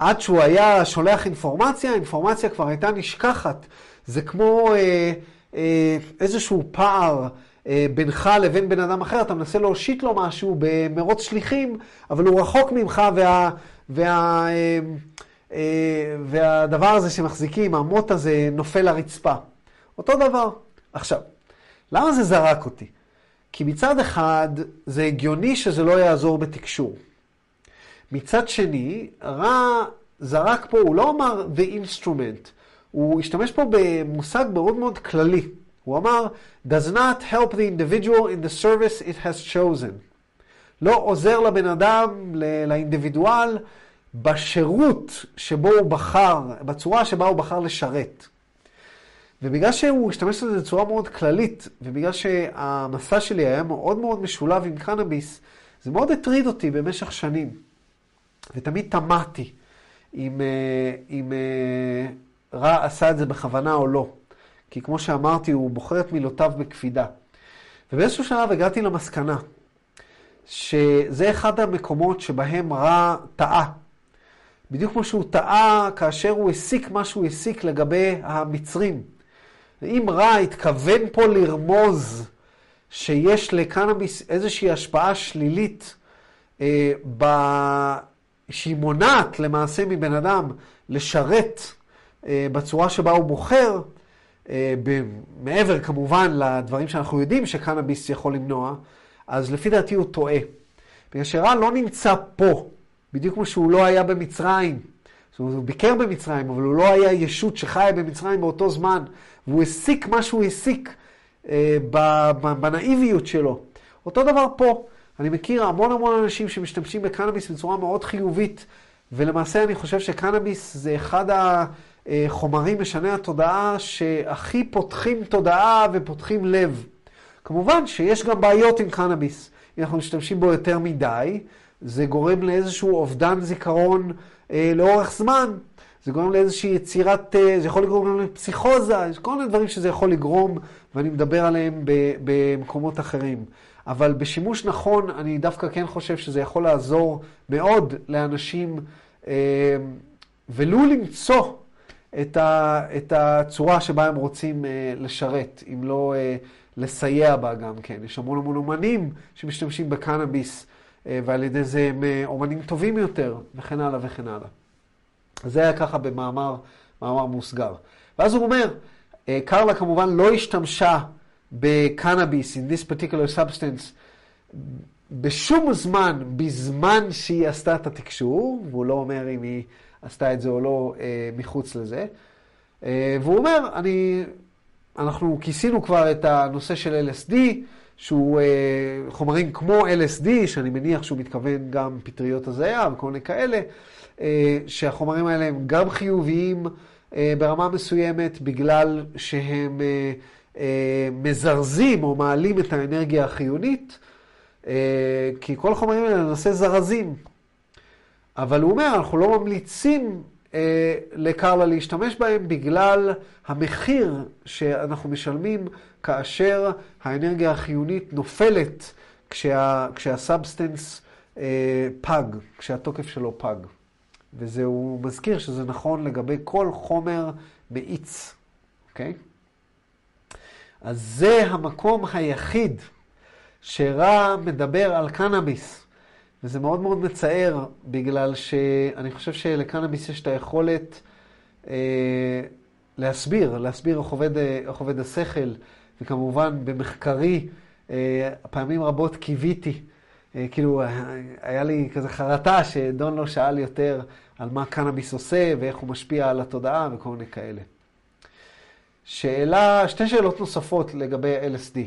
עד שהוא היה שולח אינפורמציה, האינפורמציה כבר הייתה נשכחת. זה כמו אה, אה, איזשהו פער אה, בינך לבין בן אדם אחר, אתה מנסה להושיט לו משהו במרוץ שליחים, אבל הוא רחוק ממך וה... וה אה, אה, והדבר הזה שמחזיקים, המוט הזה, נופל לרצפה. אותו דבר. עכשיו, למה זה זרק אותי? כי מצד אחד, זה הגיוני שזה לא יעזור בתקשור. מצד שני, רע זרק פה, הוא לא אמר the instrument, הוא השתמש פה במושג מאוד מאוד כללי. הוא אמר, does not help the individual in the service it has chosen. לא עוזר לבן אדם, לאינדיבידואל, בשירות שבו הוא בחר, בצורה שבה הוא בחר לשרת. ובגלל שהוא השתמש בזה בצורה מאוד כללית, ובגלל שהמסע שלי היה מאוד מאוד משולב עם קנאביס, זה מאוד הטריד אותי במשך שנים. ותמיד תמהתי אם, אה, אם אה, רע עשה את זה בכוונה או לא. כי כמו שאמרתי, הוא בוחר את מילותיו בקפידה. ובאיזשהו שלב הגעתי למסקנה שזה אחד המקומות שבהם רע טעה. בדיוק כמו שהוא טעה כאשר הוא הסיק מה שהוא הסיק לגבי המצרים. ואם רע התכוון פה לרמוז שיש לקנאביס איזושהי השפעה שלילית, אה, ב... שהיא מונעת למעשה מבן אדם לשרת אה, בצורה שבה הוא בוחר, אה, מעבר כמובן לדברים שאנחנו יודעים שקנאביס יכול למנוע, אז לפי דעתי הוא טועה. בגלל שרע לא נמצא פה, בדיוק כמו שהוא לא היה במצרים. זאת אומרת, הוא ביקר במצרים, אבל הוא לא היה ישות שחיה במצרים באותו זמן. והוא הסיק מה שהוא הסיק אה, בנאיביות שלו. אותו דבר פה. אני מכיר המון המון אנשים שמשתמשים בקנאביס בצורה מאוד חיובית, ולמעשה אני חושב שקנאביס זה אחד החומרים משני התודעה שהכי פותחים תודעה ופותחים לב. כמובן שיש גם בעיות עם קנאביס. אם אנחנו משתמשים בו יותר מדי, זה גורם לאיזשהו אובדן זיכרון אה, לאורך זמן. זה גורם לאיזושהי יצירת, אה, זה יכול לגרום לפסיכוזה, יש כל מיני דברים שזה יכול לגרום, ואני מדבר עליהם במקומות אחרים. אבל בשימוש נכון, אני דווקא כן חושב שזה יכול לעזור מאוד לאנשים, אה, ולו למצוא את, ה, את הצורה שבה הם רוצים אה, לשרת, אם לא לסייע בה גם כן. יש המון המון אומנים שמשתמשים בקנאביס, ועל ידי זה הם אומנים טובים יותר, וכן הלאה וכן הלאה. זה היה ככה במאמר מאמר מוסגר. ואז הוא אומר, אה, קרלה כמובן לא השתמשה בקנאביס, in this particular substance, בשום זמן, בזמן שהיא עשתה את התקשור, והוא לא אומר אם היא עשתה את זה או לא אה, מחוץ לזה. אה, והוא אומר, אני, אנחנו כיסינו כבר את הנושא של LSD, שהוא אה, חומרים כמו LSD, שאני מניח שהוא מתכוון גם פטריות הזיה וכל מיני כאלה. אה, שהחומרים האלה הם גם חיוביים אה, ברמה מסוימת, בגלל שהם אה, מזרזים או מעלים את האנרגיה החיונית, כי כל החומרים האלה למעשה זרזים. אבל הוא אומר, אנחנו לא ממליצים לקרלה להשתמש בהם בגלל המחיר שאנחנו משלמים כאשר האנרגיה החיונית נופלת כשה, כשה substance פג, כשהתוקף שלו פג. והוא מזכיר שזה נכון לגבי כל חומר מאיץ, אוקיי? אז זה המקום היחיד שרע מדבר על קנאביס. וזה מאוד מאוד מצער, בגלל שאני חושב שלקנאביס יש את היכולת אה, להסביר, להסביר איך עובד, איך עובד השכל, וכמובן במחקרי, אה, פעמים רבות קיוויתי אה, כאילו, היה לי כזה חרטה שדון לא שאל יותר על מה קנאביס עושה ואיך הוא משפיע על התודעה וכל מיני כאלה. שאלה, שתי שאלות נוספות לגבי LSD.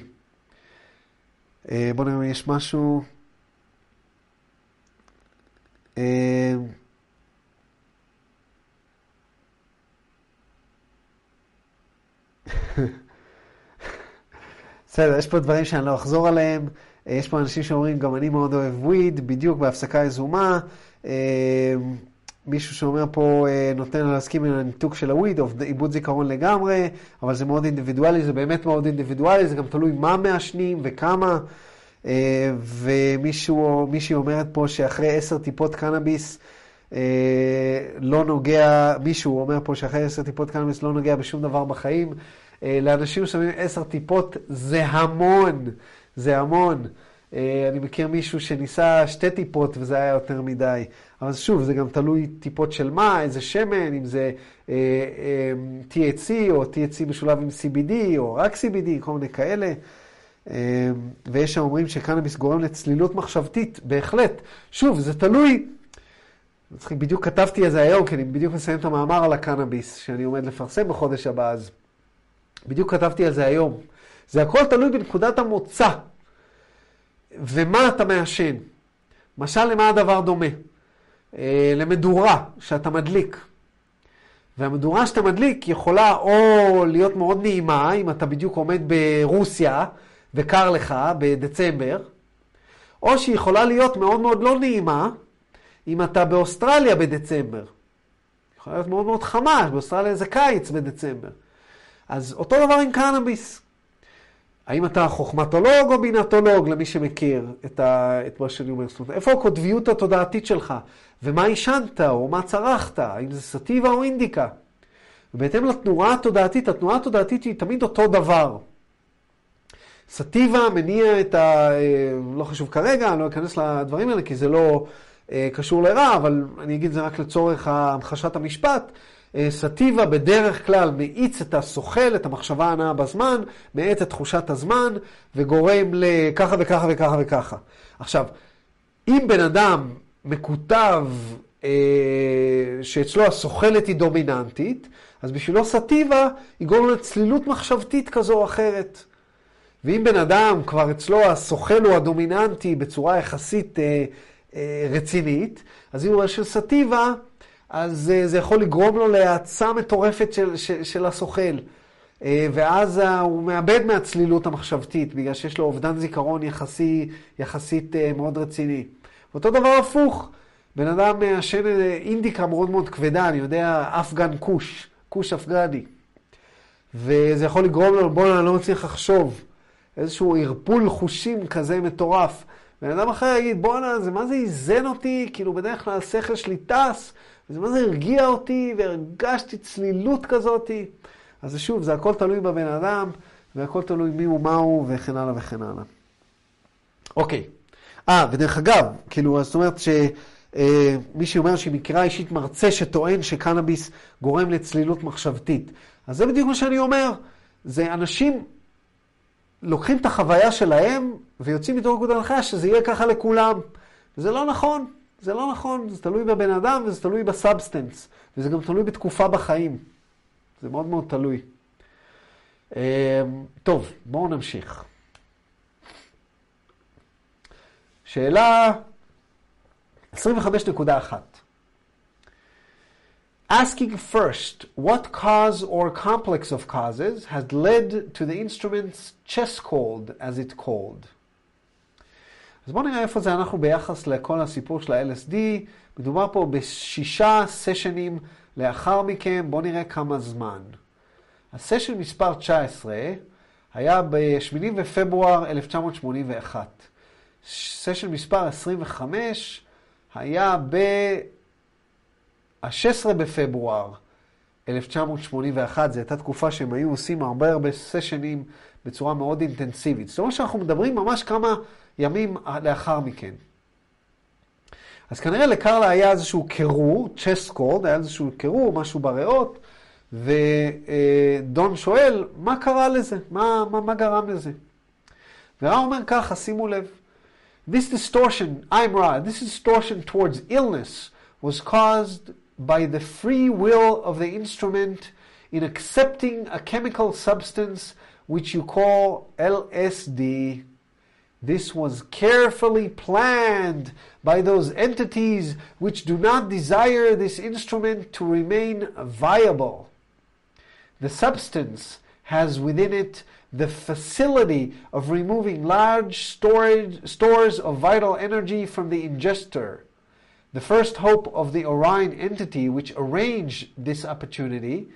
אה, בואו נראה אם יש משהו. אה, בסדר, יש פה דברים שאני לא אחזור עליהם. אה, יש פה אנשים שאומרים, גם אני מאוד אוהב וויד, בדיוק בהפסקה יזומה. אה, מישהו שאומר פה, אה, נותן להסכים עם הניתוק של הוויד, או עיבוד זיכרון לגמרי, אבל זה מאוד אינדיבידואלי, זה באמת מאוד אינדיבידואלי, זה גם תלוי מה מעשנים וכמה. ומישהו, מישהי אומרת פה שאחרי עשר טיפות קנאביס, לא נוגע, מישהו אומר פה שאחרי עשר טיפות קנאביס לא נוגע בשום דבר בחיים. לאנשים שמים עשר טיפות זה המון. זה המון. אה, אני מכיר מישהו שניסה שתי טיפות וזה היה יותר מדי. אבל שוב, זה גם תלוי טיפות של מה, איזה שמן, אם זה אה, אה, THC או THC משולב עם CBD או רק CBD, כל מיני כאלה. אה, ויש שאומרים שקנאביס גורם לצלילות מחשבתית, בהחלט. שוב, זה תלוי. בדיוק כתבתי על זה היום, כי אני בדיוק מסיים את המאמר על הקנאביס, שאני עומד לפרסם בחודש הבא, אז בדיוק כתבתי על זה היום. זה הכל תלוי בנקודת המוצא. ומה אתה מעשן. משל למה הדבר דומה? אה, למדורה שאתה מדליק. והמדורה שאתה מדליק יכולה או להיות מאוד נעימה, אם אתה בדיוק עומד ברוסיה וקר לך בדצמבר, או שהיא יכולה להיות מאוד מאוד לא נעימה, אם אתה באוסטרליה בדצמבר. יכולה להיות מאוד מאוד חמה, באוסטרליה זה קיץ בדצמבר. אז אותו דבר עם קנאביס. האם אתה חוכמטולוג או בינתולוג, למי שמכיר את, ה, את מה שאני אומר? זאת אומרת, איפה הקוטביות התודעתית שלך? ומה עישנת, או מה צרכת? האם זה סטיבה או אינדיקה? ובהתאם לתנועה התודעתית, התנועה התודעתית היא תמיד אותו דבר. סטיבה מניע את ה... אה, לא חשוב כרגע, אני לא אכנס לדברים האלה, כי זה לא אה, קשור לרע, אבל אני אגיד את זה רק לצורך המחשת המשפט. אה, סטיבה בדרך כלל מאיץ את הסוחל, את המחשבה הנאה בזמן, מאיץ את תחושת הזמן, וגורם לככה וככה וככה וככה. עכשיו, אם בן אדם מקוטב אה, שאצלו הסוחלת היא דומיננטית, אז בשבילו סטיבה יגרום לצלילות מחשבתית כזו או אחרת. ואם בן אדם כבר אצלו הסוחל הוא הדומיננטי בצורה יחסית אה, אה, רצינית, אז אם הוא של סטיבה, אז אה, זה יכול לגרום לו להאצה מטורפת של, של, של הסוחל. אה, ואז הוא מאבד מהצלילות המחשבתית, בגלל שיש לו אובדן זיכרון יחסי, יחסית אה, מאוד רציני. ואותו דבר הפוך, בן אדם מעשן אינדיקה מאוד מאוד כבדה, אני יודע, אפגן כוש, כוש אפגני. וזה יכול לגרום לו, בוא'נה, אני לא מצליח לחשוב. איזשהו ערפול חושים כזה מטורף. בן אדם אחר יגיד, בואנה, זה מה זה איזן אותי? כאילו, בדרך כלל השכל שלי טס, וזה מה זה הרגיע אותי, והרגשתי צלילות כזאתי. אז שוב, זה הכל תלוי בבן אדם, והכל תלוי מי הוא, מה הוא, וכן הלאה וכן הלאה. אוקיי. אה, ודרך אגב, כאילו, זאת אומרת שמי שאומר שהיא מכירה אישית מרצה שטוען שקנאביס גורם לצלילות מחשבתית. אז זה בדיוק מה שאני אומר. זה אנשים לוקחים את החוויה שלהם ויוצאים מתוך נקודת הנחייה שזה יהיה ככה לכולם. וזה לא נכון, זה לא נכון, זה תלוי בבן אדם וזה תלוי ב substance, וזה גם תלוי בתקופה בחיים. זה מאוד מאוד תלוי. אמ, טוב, בואו נמשיך. שאלה 25.1 Asking first what cause or complex of causes has led to the instrument's chest cold, as it's called. אז בואו נראה איפה זה אנחנו ביחס לכל הסיפור של ה-LSD. מדובר פה בשישה סשנים לאחר מכן, בואו נראה כמה זמן. הסשן מספר 19 היה ב-8 בפברואר 1981. סשן מספר 25 היה ב-16 בפברואר 1981. זו הייתה תקופה שהם היו עושים הרבה הרבה סשנים בצורה מאוד אינטנסיבית. זאת אומרת שאנחנו מדברים ממש כמה ימים לאחר מכן. אז כנראה לקרלה היה איזשהו קירור, צ'סקורד, היה איזשהו קירור, משהו בריאות, ודון שואל, מה קרה לזה? מה, מה, מה גרם לזה? ורע אומר ככה, שימו לב, This distortion, I'm right, this distortion towards illness was caused by the free will of the instrument in accepting a chemical substance which you call LSD. This was carefully planned by those entities which do not desire this instrument to remain viable. The substance has within it the facility of removing large storage, stores of vital energy from the ingester. The first hope of the Orion entity which arranged this opportunity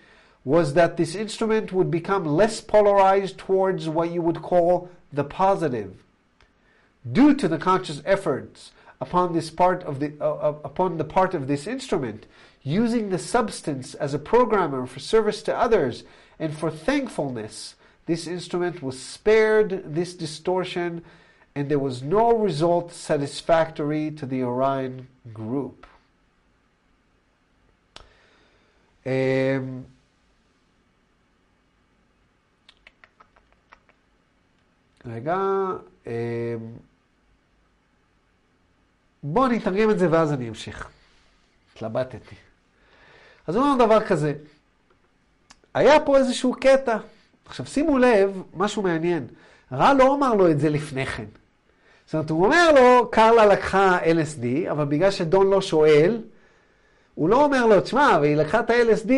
was that this instrument would become less polarized towards what you would call the positive due to the conscious efforts upon this part of the uh, uh, upon the part of this instrument using the substance as a programmer for service to others and for thankfulness this instrument was spared this distortion and there was no result satisfactory to the Orion group um, רגע, בואו אני אתרגם את זה ואז אני אמשיך. התלבטתי. אז הוא אומר דבר כזה, היה פה איזשהו קטע. עכשיו שימו לב, משהו מעניין. רע לא אמר לו את זה לפני כן. זאת אומרת, הוא אומר לו, קרלה לקחה LSD, אבל בגלל שדון לא שואל, הוא לא אומר לו, תשמע, והיא לקחה את ה-LSD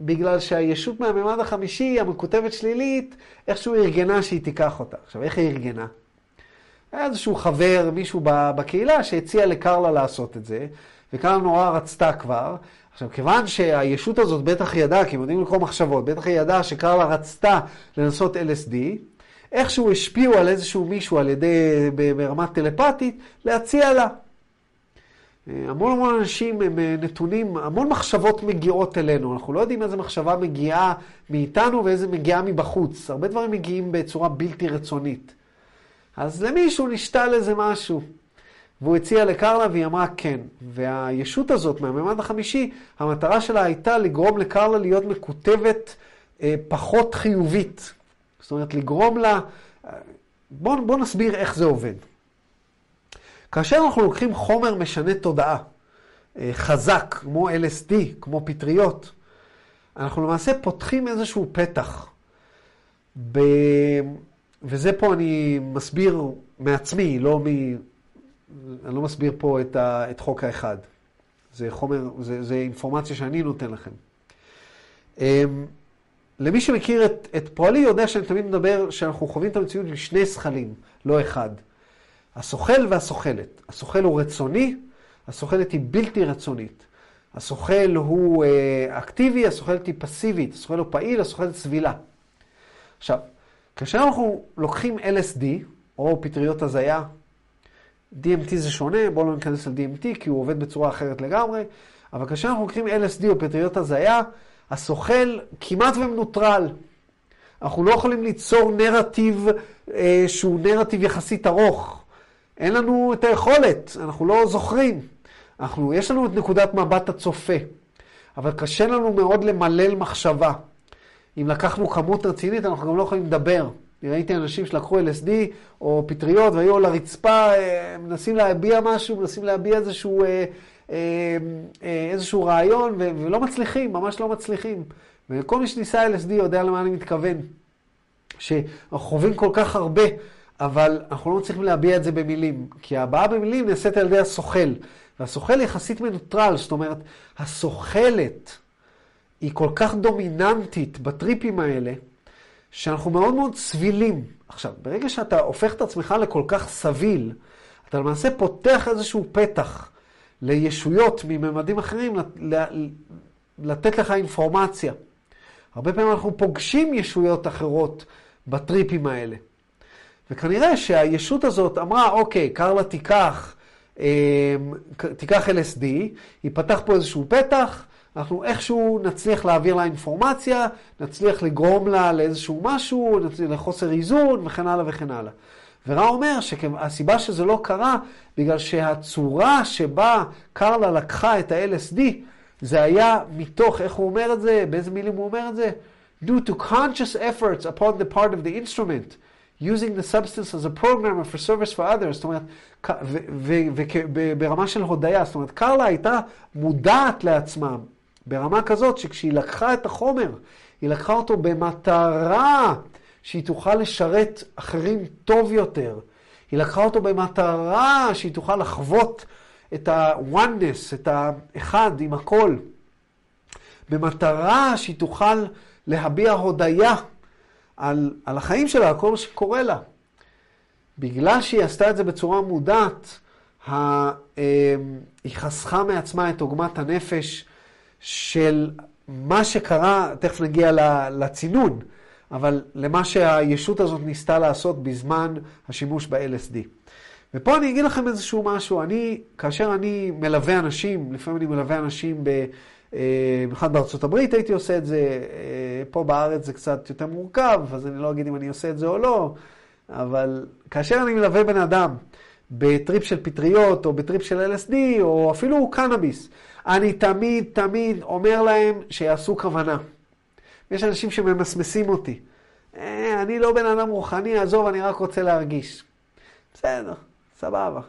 בגלל שהישות מהממד החמישי, המקוטבת שלילית, איכשהו ארגנה שהיא תיקח אותה. עכשיו, איך היא ארגנה? היה איזשהו חבר, מישהו בקהילה, שהציע לקרלה לעשות את זה, וקרלה נורא רצתה כבר. עכשיו, כיוון שהישות הזאת בטח ידעה, כי הם יודעים לקרוא מחשבות, בטח היא ידעה שקרלה רצתה לנסות LSD, איכשהו השפיעו על איזשהו מישהו על ידי, ברמת טלפתית, להציע לה. המון המון אנשים הם אה, נתונים, המון מחשבות מגיעות אלינו. אנחנו לא יודעים איזה מחשבה מגיעה מאיתנו ואיזה מגיעה מבחוץ. הרבה דברים מגיעים בצורה בלתי רצונית. אז למישהו נשתל איזה משהו. והוא הציע לקרלה והיא אמרה כן. והישות הזאת מהמימד החמישי, המטרה שלה הייתה לגרום לקרלה להיות מקוטבת אה, פחות חיובית. זאת אומרת, לגרום לה... בואו בוא נסביר איך זה עובד. כאשר אנחנו לוקחים חומר משנה תודעה, אה, חזק, כמו LSD, כמו פטריות, אנחנו למעשה פותחים איזשהו פתח. ב... וזה פה אני מסביר מעצמי, לא אני לא מסביר פה את, ה, את חוק האחד. זה חומר, זה, זה אינפורמציה שאני נותן לכם. אמ, למי שמכיר את, את פועלי יודע שאני תמיד מדבר שאנחנו חווים את המציאות עם שני זכלים, לא אחד. הסוכל והסוכלת. הסוכל הוא רצוני, הסוכלת היא בלתי רצונית. הסוכל הוא אה, אקטיבי, הסוכלת היא פסיבית, הסוכל הוא פעיל, הסוכלת סבילה. עכשיו, כאשר אנחנו לוקחים LSD, או פטריות הזיה, DMT זה שונה, בואו לא ניכנס על DMT כי הוא עובד בצורה אחרת לגמרי, אבל כאשר אנחנו לוקחים LSD או פטריות הזיה, הסוכל כמעט ומנוטרל. אנחנו לא יכולים ליצור נרטיב אה, שהוא נרטיב יחסית ארוך. אין לנו את היכולת, אנחנו לא זוכרים. אנחנו, יש לנו את נקודת מבט הצופה, אבל קשה לנו מאוד למלל מחשבה. אם לקחנו כמות רצינית, אנחנו גם לא יכולים לדבר. ראיתי אנשים שלקחו LSD או פטריות והיו על הרצפה, אה, מנסים להביע משהו, מנסים להביע איזשהו, אה, אה, איזשהו רעיון, ולא מצליחים, ממש לא מצליחים. וכל מי שניסה LSD יודע למה אני מתכוון. שאנחנו חווים כל כך הרבה, אבל אנחנו לא מצליחים להביע את זה במילים. כי ההבעה במילים נעשית על ידי הסוכל. והסוכל יחסית מנוטרל, זאת אומרת, הסוכלת היא כל כך דומיננטית בטריפים האלה, שאנחנו מאוד מאוד סבילים. עכשיו, ברגע שאתה הופך את עצמך לכל כך סביל, אתה למעשה פותח איזשהו פתח לישויות מממדים אחרים לתת לך אינפורמציה. הרבה פעמים אנחנו פוגשים ישויות אחרות בטריפים האלה. וכנראה שהישות הזאת אמרה, אוקיי, קרלה תיקח, אה, תיקח LSD, ייפתח פה איזשהו פתח, אנחנו איכשהו נצליח להעביר לה אינפורמציה, נצליח לגרום לה לאיזשהו משהו, נצליח לחוסר איזון וכן הלאה וכן הלאה. ורע אומר שהסיבה שזה לא קרה, בגלל שהצורה שבה קרלה לקחה את ה-LSD, זה היה מתוך, איך הוא אומר את זה? באיזה מילים הוא אומר את זה? due to conscious efforts upon the part of the instrument, using the substance as a programmer for service for others, זאת אומרת, וברמה של הודיה, זאת אומרת, קרלה הייתה מודעת לעצמה ברמה כזאת שכשהיא לקחה את החומר, היא לקחה אותו במטרה שהיא תוכל לשרת אחרים טוב יותר. היא לקחה אותו במטרה שהיא תוכל לחוות את ה-oneness, את האחד עם הכל. במטרה שהיא תוכל להביע הודיה על, על החיים שלה, על כל מה שקורה לה. בגלל שהיא עשתה את זה בצורה מודעת, אה, היא חסכה מעצמה את עוגמת הנפש של מה שקרה, תכף נגיע לצינון, אבל למה שהישות הזאת ניסתה לעשות בזמן השימוש ב-LSD. ופה אני אגיד לכם איזשהו משהו, אני, כאשר אני מלווה אנשים, לפעמים אני מלווה אנשים, ב, אה, במיוחד בארצות הברית הייתי עושה את זה, אה, פה בארץ זה קצת יותר מורכב, אז אני לא אגיד אם אני עושה את זה או לא, אבל כאשר אני מלווה בן אדם בטריפ של פטריות, או בטריפ של LSD, או אפילו קנאביס, אני תמיד תמיד אומר להם שיעשו כוונה. יש אנשים שממסמסים אותי. אה, אני לא בן אדם רוחני, עזוב, אני רק רוצה להרגיש. בסדר, סבבה.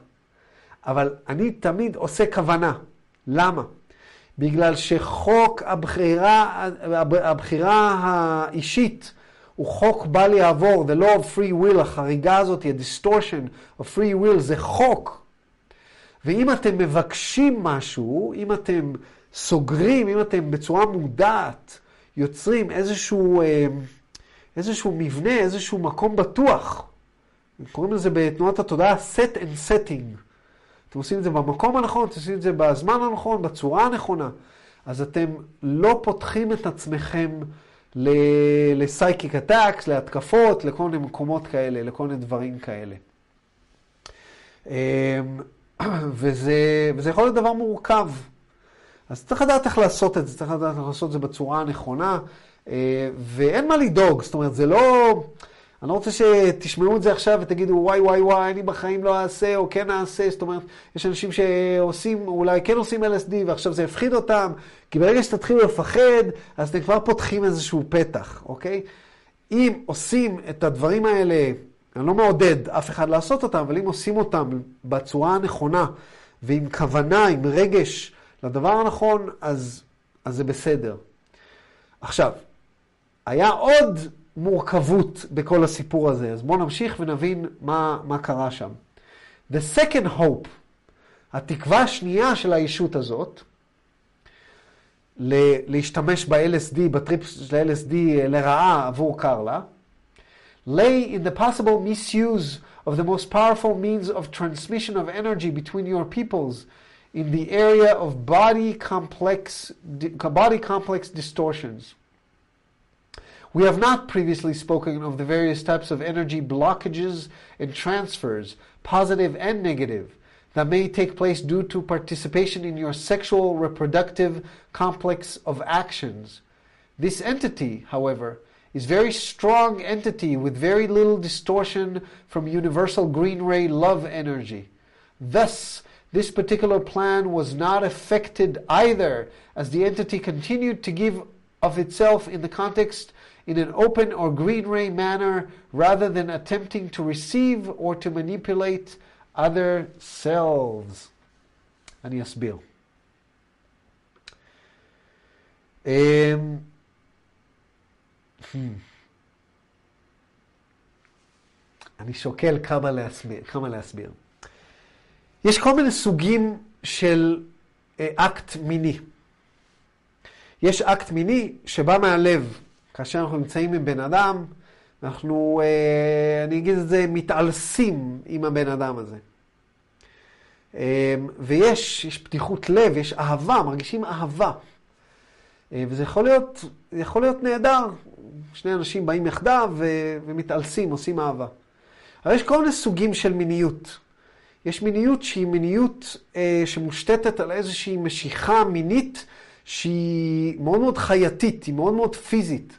אבל אני תמיד עושה כוונה. למה? בגלל שחוק הבחירה, הבחירה האישית הוא חוק בל יעבור, the law of free will, החריגה הזאת, ה-distortion of free will, זה חוק. ואם אתם מבקשים משהו, אם אתם סוגרים, אם אתם בצורה מודעת יוצרים איזשהו, אה, איזשהו מבנה, איזשהו מקום בטוח, קוראים לזה בתנועת התודעה set and setting. אתם עושים את זה במקום הנכון, אתם עושים את זה בזמן הנכון, בצורה הנכונה. אז אתם לא פותחים את עצמכם לסייקיק אטאקס, להתקפות, לכל מיני מקומות כאלה, לכל מיני דברים כאלה. וזה, וזה יכול להיות דבר מורכב. אז צריך לדעת איך לעשות את זה, צריך לדעת איך לעשות את זה בצורה הנכונה, אה, ואין מה לדאוג, זאת אומרת, זה לא... אני לא רוצה שתשמעו את זה עכשיו ותגידו, וואי, וואי, וואי, אני בחיים לא אעשה, או כן אעשה, זאת אומרת, יש אנשים שעושים, אולי כן עושים LSD, ועכשיו זה יפחיד אותם, כי ברגע שתתחילו לפחד, אז אתם כבר פותחים איזשהו פתח, אוקיי? אם עושים את הדברים האלה אני לא מעודד אף אחד לעשות אותם, אבל אם עושים אותם בצורה הנכונה ועם כוונה, עם רגש לדבר הנכון, אז, אז זה בסדר. עכשיו, היה עוד מורכבות בכל הסיפור הזה, אז בואו נמשיך ונבין מה, מה קרה שם. The second hope, התקווה השנייה של הישות הזאת, להשתמש ב-LSD, בטריפ של ה-LSD לרעה עבור קרלה, lay in the possible misuse of the most powerful means of transmission of energy between your peoples in the area of body complex, body complex distortions. We have not previously spoken of the various types of energy blockages and transfers, positive and negative, that may take place due to participation in your sexual reproductive complex of actions. This entity, however, is very strong entity with very little distortion from universal green ray love energy. Thus, this particular plan was not affected either, as the entity continued to give of itself in the context in an open or green ray manner rather than attempting to receive or to manipulate other selves. אני אסביר. אני שוקל כמה להסביר, כמה להסביר. יש כל מיני סוגים של אקט מיני. יש אקט מיני שבא מהלב. כאשר אנחנו נמצאים עם בן אדם, אנחנו, אני אגיד את זה, מתעלסים עם הבן אדם הזה. ויש יש פתיחות לב, יש אהבה, מרגישים אהבה. וזה יכול להיות, יכול להיות נהדר. שני אנשים באים יחדיו ומתעלסים, עושים אהבה. אבל יש כל מיני סוגים של מיניות. יש מיניות שהיא מיניות אה, שמושתתת על איזושהי משיכה מינית שהיא מאוד מאוד חייתית, היא מאוד מאוד פיזית.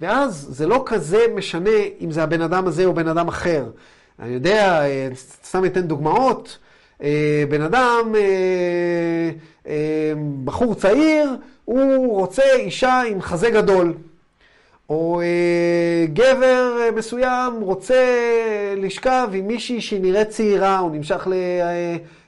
ואז זה לא כזה משנה אם זה הבן אדם הזה או בן אדם אחר. אני יודע, אה, סתם אתן דוגמאות. אה, בן אדם, אה, אה, בחור צעיר, הוא רוצה אישה עם חזה גדול. או אה, גבר אה, מסוים רוצה לשכב עם מישהי שהיא נראית צעירה, הוא נמשך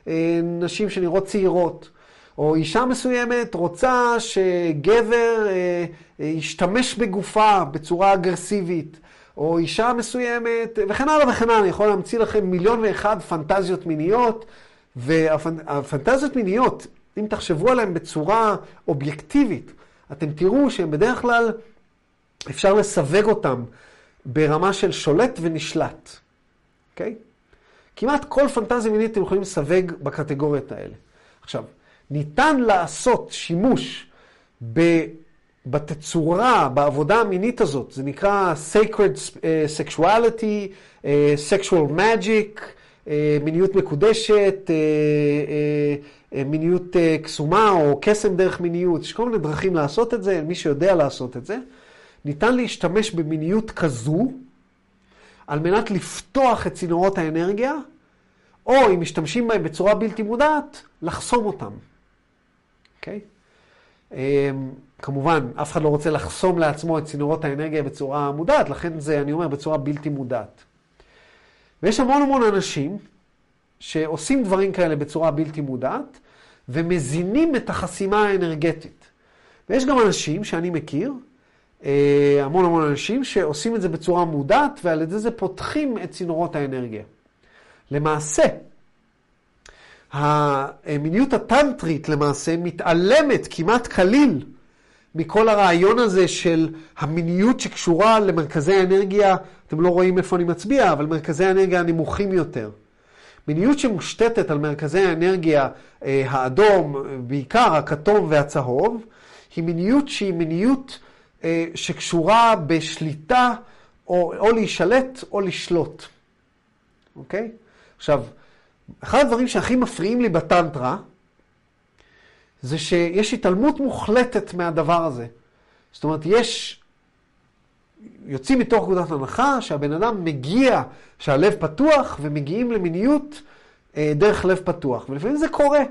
לנשים אה, אה, שנראות צעירות. או אישה מסוימת רוצה שגבר אה, אה, ישתמש בגופה בצורה אגרסיבית. או אישה מסוימת, וכן הלאה וכן הלאה. אני יכול להמציא לכם מיליון ואחד פנטזיות מיניות, והפנטזיות מיניות, אם תחשבו עליהן בצורה אובייקטיבית, אתם תראו שהן בדרך כלל... אפשר לסווג אותם ברמה של שולט ונשלט, אוקיי? Okay? כמעט כל פנטזיה מינית אתם יכולים לסווג בקטגוריות האלה. עכשיו, ניתן לעשות שימוש ב... בתצורה, בעבודה המינית הזאת, זה נקרא sacred sexuality, sexual magic, מיניות מקודשת, מיניות קסומה או קסם דרך מיניות, יש כל מיני דרכים לעשות את זה, מי שיודע לעשות את זה. ניתן להשתמש במיניות כזו על מנת לפתוח את צינורות האנרגיה, או אם משתמשים בהם בצורה בלתי מודעת, לחסום אותם. אוקיי? Okay? אמ, כמובן, אף אחד לא רוצה לחסום לעצמו את צינורות האנרגיה בצורה מודעת, לכן זה, אני אומר, בצורה בלתי מודעת. ויש המון המון אנשים שעושים דברים כאלה בצורה בלתי מודעת, ומזינים את החסימה האנרגטית. ויש גם אנשים שאני מכיר, אה, המון המון אנשים שעושים את זה בצורה מודעת, ועל ידי זה פותחים את צינורות האנרגיה. למעשה, המיניות הטנטרית למעשה מתעלמת כמעט כליל מכל הרעיון הזה של המיניות שקשורה למרכזי האנרגיה, אתם לא רואים איפה אני מצביע, אבל מרכזי האנרגיה הנמוכים יותר. מיניות שמושתתת על מרכזי האנרגיה אה, האדום, בעיקר הכתום והצהוב, היא מיניות שהיא מיניות אה, שקשורה בשליטה, או, או להישלט או לשלוט. אוקיי? עכשיו, אחד הדברים שהכי מפריעים לי בטנטרה, זה שיש התעלמות מוחלטת מהדבר הזה. זאת אומרת, יש... יוצאים מתוך נקודת הנחה שהבן אדם מגיע, שהלב פתוח, ומגיעים למיניות אה, דרך לב פתוח. ולפעמים זה קורה.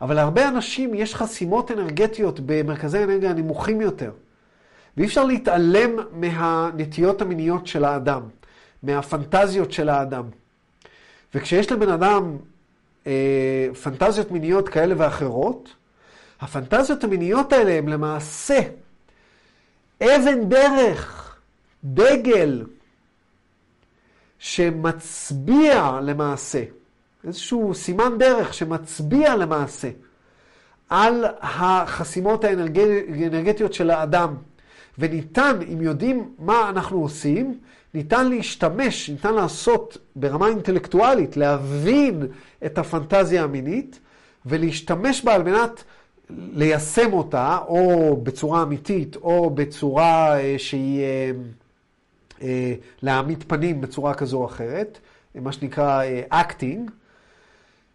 אבל להרבה אנשים יש חסימות אנרגטיות במרכזי האנרגיה הנמוכים יותר. ואי אפשר להתעלם מהנטיות המיניות של האדם, מהפנטזיות של האדם. וכשיש לבן אדם אה, פנטזיות מיניות כאלה ואחרות, הפנטזיות המיניות האלה הן למעשה אבן דרך, דגל, שמצביע למעשה איזשהו סימן דרך שמצביע למעשה על החסימות האנרגטיות של האדם. וניתן, אם יודעים מה אנחנו עושים, ניתן להשתמש, ניתן לעשות ברמה אינטלקטואלית, להבין את הפנטזיה המינית ולהשתמש בה על מנת ליישם אותה, או בצורה אמיתית, או בצורה אה, שהיא אה, להעמיד פנים בצורה כזו או אחרת, מה שנקרא acting,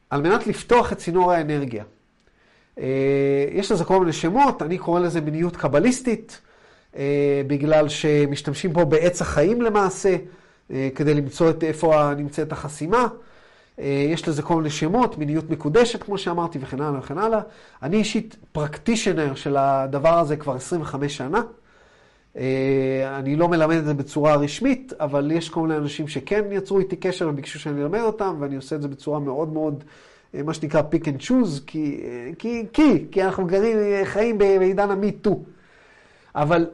על מנת לפתוח את צינור האנרגיה. יש לזה כל מיני שמות, אני קורא לזה מיניות קבליסטית. אה, בגלל שמשתמשים פה בעץ החיים למעשה, אה, כדי למצוא את איפה נמצאת החסימה. אה, יש לזה כל מיני שמות, מיניות מקודשת, כמו שאמרתי, וכן הלאה וכן הלאה. אני אישית פרקטישנר של הדבר הזה כבר 25 שנה. אני לא מלמד את זה בצורה רשמית, אבל יש כל מיני אנשים שכן יצרו איתי קשר וביקשו שאני אלמד אותם, ואני עושה את זה בצורה מאוד מאוד, מה שנקרא pick and choose, כי, כי, כי, כי אנחנו גרים, חיים בעידן ה-me too. אבל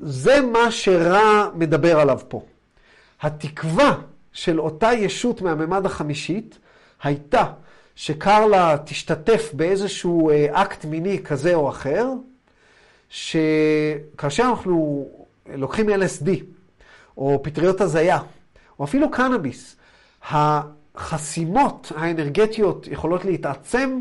זה מה שרע מדבר עליו פה. התקווה של אותה ישות מהממד החמישית הייתה שקרלה תשתתף באיזשהו אה, אקט מיני כזה או אחר, שכאשר אנחנו לוקחים LSD, או פטריות הזיה, או אפילו קנאביס, החסימות האנרגטיות יכולות להתעצם,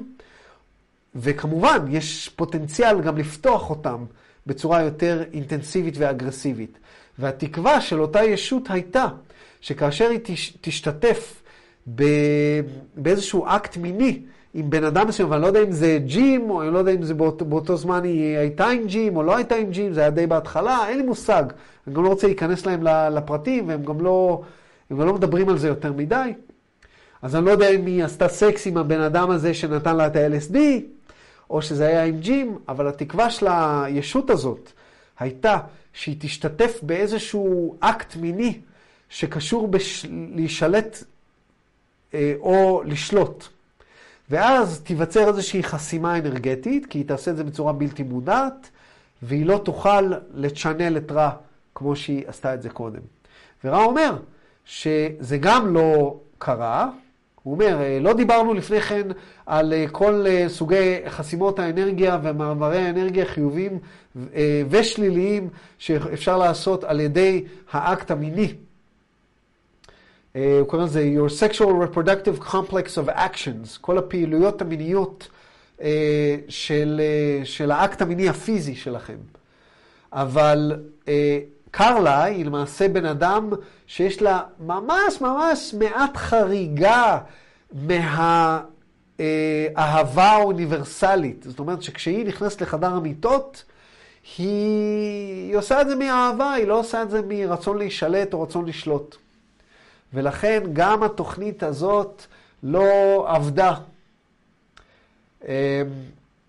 וכמובן יש פוטנציאל גם לפתוח אותם בצורה יותר אינטנסיבית ואגרסיבית. והתקווה של אותה ישות הייתה שכאשר היא תשתתף באיזשהו אקט מיני עם בן אדם מסוים, ואני לא יודע אם זה ג'ים, או אני לא יודע אם זה באותו, באותו זמן היא הייתה עם ג'ים או לא הייתה עם ג'ים, זה היה די בהתחלה, אין לי מושג. אני גם לא רוצה להיכנס להם לפרטים, והם גם לא, גם לא מדברים על זה יותר מדי. אז אני לא יודע אם היא עשתה סקס עם הבן אדם הזה שנתן לה את ה-LSD, או שזה היה עם ג'ים, אבל התקווה של הישות הזאת הייתה שהיא תשתתף באיזשהו אקט מיני שקשור בלהישלט אה, או לשלוט. ואז תיווצר איזושהי חסימה אנרגטית, כי היא תעשה את זה בצורה בלתי מודעת, והיא לא תוכל לצ'אנל את רע כמו שהיא עשתה את זה קודם. ורע אומר שזה גם לא קרה, הוא אומר, אה, לא דיברנו לפני כן על אה, כל אה, סוגי חסימות האנרגיה ומעברי האנרגיה חיוביים ושליליים שאפשר לעשות על ידי האקט המיני. הוא קורא לזה Your Sexual Reproductive Complex of Actions, כל הפעילויות המיניות של, של האקט המיני הפיזי שלכם. אבל קרלה היא למעשה בן אדם שיש לה ממש ממש מעט חריגה מהאהבה האוניברסלית. זאת אומרת שכשהיא נכנסת לחדר המיטות, היא... היא עושה את זה מאהבה, היא לא עושה את זה מרצון להישלט או רצון לשלוט. ולכן גם התוכנית הזאת לא עבדה. אמ,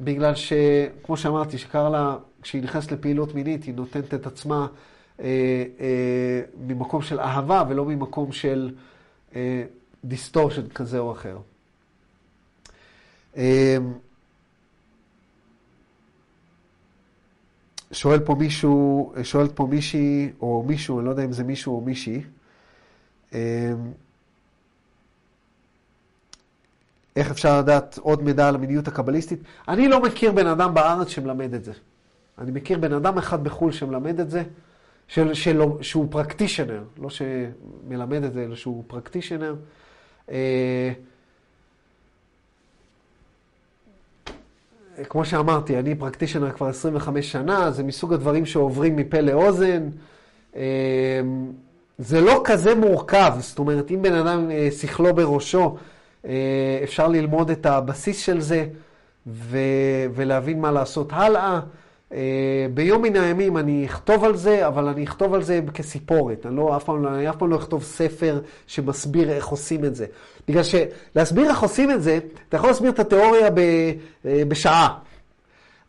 בגלל שכמו שאמרתי, שקרלה, כשהיא נכנסת לפעילות מינית, היא נותנת את עצמה אה, אה, ממקום של אהבה ולא ממקום של distortion אה, כזה או אחר. שואל פה מישהו, שואלת פה מישהי או מישהו, אני לא יודע אם זה מישהו או מישהי, איך אפשר לדעת עוד מידע על המיניות הקבליסטית? אני לא מכיר בן אדם בארץ שמלמד את זה. אני מכיר בן אדם אחד בחו"ל שמלמד את זה. של, של, שהוא פרקטישנר, לא שמלמד את זה, אלא שהוא פרקטישנר. אה, כמו שאמרתי, אני פרקטישנר כבר 25 שנה, זה מסוג הדברים שעוברים מפה לאוזן. אה, זה לא כזה מורכב, זאת אומרת, אם בן אדם אה, שכלו בראשו, אפשר ללמוד את הבסיס של זה ו- ולהבין מה לעשות הלאה. אה, ביום מן הימים אני אכתוב על זה, אבל אני אכתוב על זה כסיפורת. אני, לא, אף פעם, לא, אני אף פעם לא אכתוב ספר שמסביר איך עושים את זה. בגלל שלהסביר איך עושים את זה, אתה יכול להסביר את התיאוריה ב, אה, בשעה.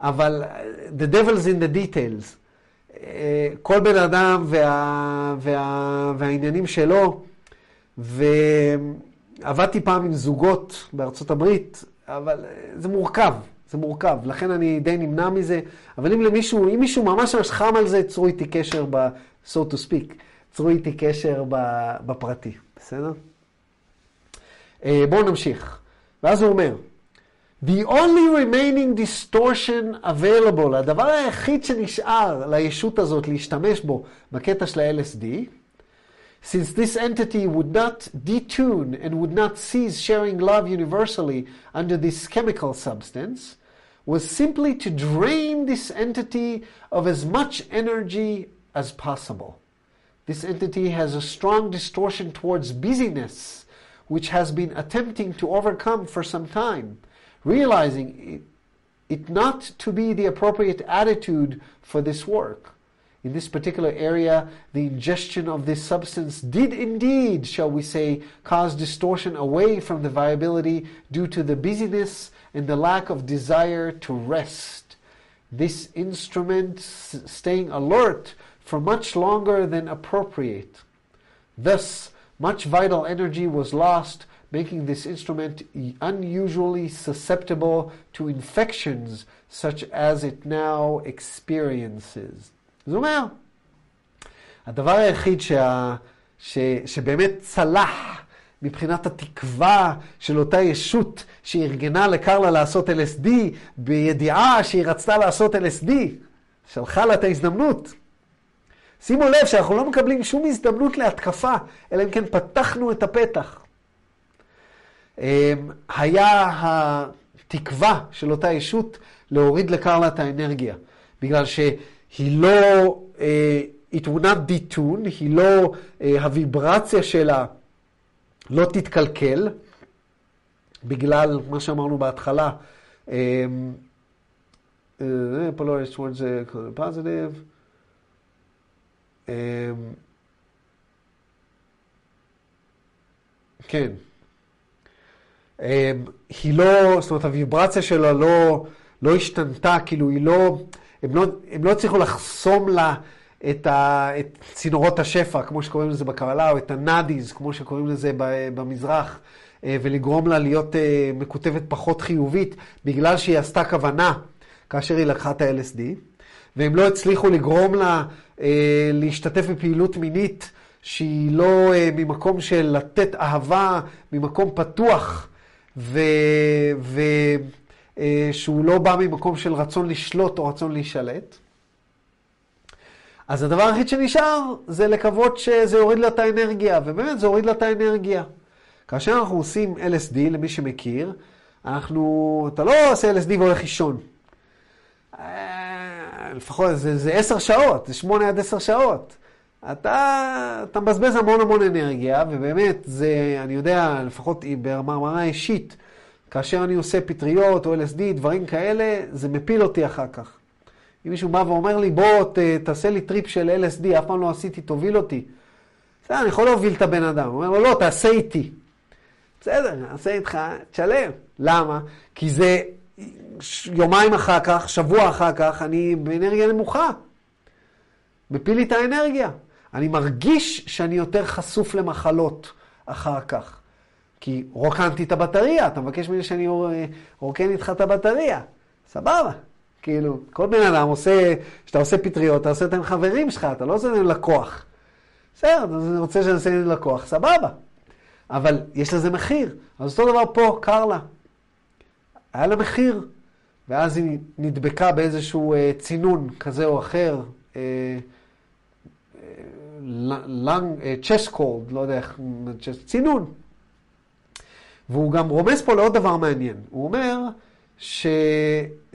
אבל אה, the devil's in the details. כל בן אדם וה, וה, והעניינים שלו, ועבדתי פעם עם זוגות בארצות הברית, אבל זה מורכב. זה מורכב, לכן אני די נמנע מזה. אבל אם למישהו, אם מישהו ממש חם על זה, צרו איתי קשר ב... so to speak, צרו איתי קשר בפרטי, בסדר? אה, בואו נמשיך. ואז הוא אומר, The only remaining distortion available, הדבר היחיד שנשאר לישות הזאת להשתמש בו בקטע של ה-LSD, since this entity would not detune and would not cease sharing love universally under this chemical substance, was simply to drain this entity of as much energy as possible. This entity has a strong distortion towards busyness, which has been attempting to overcome for some time, realizing it, it not to be the appropriate attitude for this work. In this particular area, the ingestion of this substance did indeed, shall we say, cause distortion away from the viability due to the busyness and the lack of desire to rest. This instrument staying alert for much longer than appropriate. Thus, much vital energy was lost, making this instrument unusually susceptible to infections such as it now experiences. זה אומר, הדבר היחיד שה, ש, שבאמת צלח מבחינת התקווה של אותה ישות שארגנה לקרלה לעשות LSD בידיעה שהיא רצתה לעשות LSD, שלחה לה את ההזדמנות. שימו לב שאנחנו לא מקבלים שום הזדמנות להתקפה, אלא אם כן פתחנו את הפתח. אמ, היה התקווה של אותה ישות להוריד לקרלה את האנרגיה, בגלל שהיא לא, would not detune, היא לא, הוויברציה שלה לא תתקלקל, בגלל מה שאמרנו בהתחלה, polarized towards positive. כן. היא לא, זאת אומרת, הוויברציה שלה לא, לא השתנתה, כאילו היא לא, הם לא, הם לא הצליחו לחסום לה את, ה, את צינורות השפע, כמו שקוראים לזה בקבלה, או את הנאדיז, כמו שקוראים לזה במזרח, ולגרום לה להיות מקוטבת פחות חיובית, בגלל שהיא עשתה כוונה כאשר היא לקחה את ה-LSD, והם לא הצליחו לגרום לה אה, להשתתף בפעילות מינית שהיא לא אה, ממקום של לתת אהבה, ממקום פתוח, ושהוא אה, לא בא ממקום של רצון לשלוט או רצון להישלט. אז הדבר היחיד שנשאר זה לקוות שזה יוריד לה את האנרגיה, ובאמת זה יוריד לה את האנרגיה. כאשר אנחנו עושים LSD, למי שמכיר, אנחנו, אתה לא עושה LSD והולך לישון. לפחות זה, זה עשר שעות, זה שמונה עד עשר שעות. אתה, אתה מבזבז המון המון אנרגיה, ובאמת, זה, אני יודע, לפחות ברמה אישית, כאשר אני עושה פטריות או LSD, דברים כאלה, זה מפיל אותי אחר כך. אם מישהו בא ואומר לי, בוא, ת, תעשה לי טריפ של LSD, אף פעם לא עשיתי, תוביל אותי. בסדר, אני יכול להוביל את הבן אדם. הוא אומר לו, לא, תעשה איתי. בסדר, נעשה איתך, תשלם. למה? כי זה יומיים אחר כך, שבוע אחר כך, אני באנרגיה נמוכה. מפיל לי את האנרגיה. אני מרגיש שאני יותר חשוף למחלות אחר כך. כי רוקנתי את הבטריה, אתה מבקש ממני שאני רוקן איתך את הבטריה. סבבה. כאילו, כל בן אדם עושה, כשאתה עושה פטריות, אתה עושה עם חברים שלך, אתה לא עושה עם לקוח. בסדר, אתה רוצה שאני אעשה עם לקוח, סבבה. אבל יש לזה מחיר. אז אותו דבר פה, קרלה. היה לה מחיר. ואז היא נדבקה באיזשהו אה, צינון כזה או אחר, אה, קורד, אה, לא יודע איך, צינון. והוא גם רומז פה לעוד דבר מעניין. הוא אומר ש-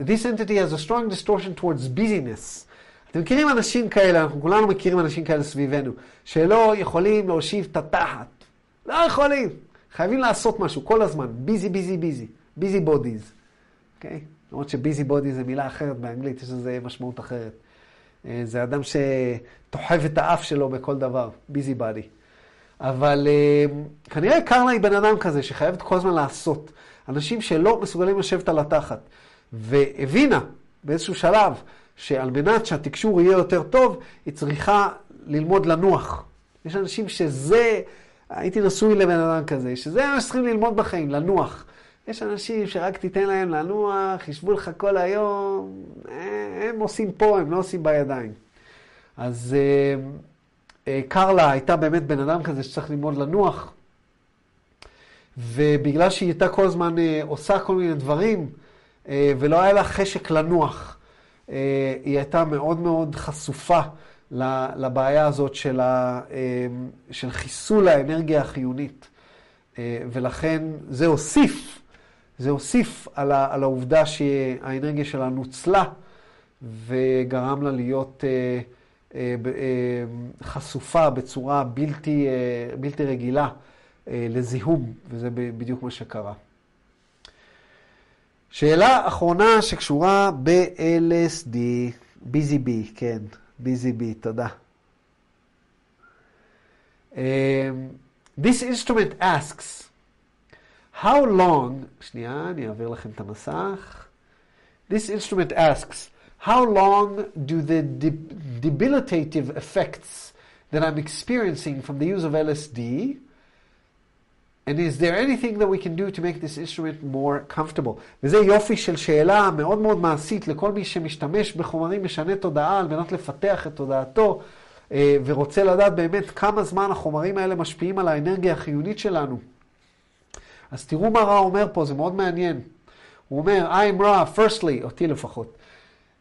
this entity has a strong distortion towards busyness. אתם מכירים אנשים כאלה, אנחנו כולנו מכירים אנשים כאלה סביבנו, שלא יכולים להושיב את התחת. לא יכולים. חייבים לעשות משהו כל הזמן. ביזי, ביזי, ביזי. ביזי בודיז. אוקיי? למרות שביזי בודי זה מילה אחרת באנגלית, יש לזה משמעות אחרת. אה, זה אדם שטוחב את האף שלו בכל דבר, ביזי בודי. אבל אה, כנראה קרלה היא בן אדם כזה שחייבת כל הזמן לעשות. אנשים שלא מסוגלים לשבת על התחת. והבינה באיזשהו שלב שעל מנת שהתקשור יהיה יותר טוב, היא צריכה ללמוד לנוח. יש אנשים שזה, הייתי נשוי לבן אדם כזה, שזה מה שצריכים ללמוד בחיים, לנוח. יש אנשים שרק תיתן להם לנוח, ישבו לך כל היום, אה, הם עושים פה, הם לא עושים בידיים. אז אה, אה, קרלה הייתה באמת בן אדם כזה שצריך ללמוד לנוח, ובגלל שהיא הייתה כל הזמן עושה כל מיני דברים, ולא היה לה חשק לנוח, היא הייתה מאוד מאוד חשופה לבעיה הזאת של, ה, של חיסול האנרגיה החיונית. ולכן זה הוסיף, זה הוסיף על, ה, על העובדה שהאנרגיה שלה נוצלה וגרם לה להיות חשופה בצורה בלתי, בלתי רגילה לזיהום, וזה בדיוק מה שקרה. שאלה אחרונה שקשורה ב-LSD, BZB, כן, BZB, תודה. Um, this instrument asks, how long, שנייה, אני אעביר לכם את המסך. This instrument asks, how long do the debilitative effects that I'm experiencing from the use of LSD And is there anything that we can do to make this instrument more comfortable? וזה יופי של שאלה מאוד מאוד מעשית לכל מי שמשתמש בחומרים משנה תודעה על מנת לפתח את תודעתו אה, ורוצה לדעת באמת כמה זמן החומרים האלה משפיעים על האנרגיה החיונית שלנו. אז תראו מה רע אומר פה, זה מאוד מעניין. הוא אומר, I'm raw, firstly, אותי לפחות.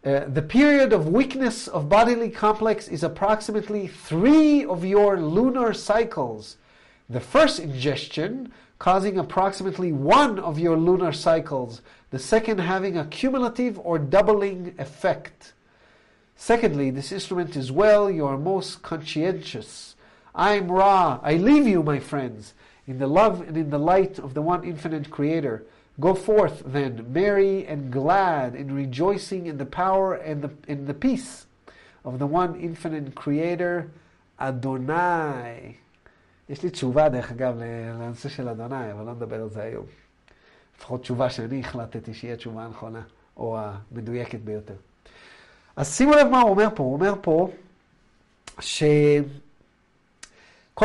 Uh, the period of weakness of bodily complex is approximately three of your lunar cycles. The first ingestion causing approximately one of your lunar cycles, the second having a cumulative or doubling effect. Secondly, this instrument is well, you are most conscientious. I am Ra, I leave you, my friends, In the love and in the light of the one infinite Creator. Go forth, then, merry and glad, in rejoicing in the power and the, in the peace of the one infinite Creator, Adonai. יש לי תשובה, דרך אגב, לנושא של אדוני, אבל לא נדבר על זה היום. לפחות תשובה שאני החלטתי שהיא התשובה הנכונה, או המדויקת ביותר. אז שימו לב מה הוא אומר פה. הוא אומר פה שכל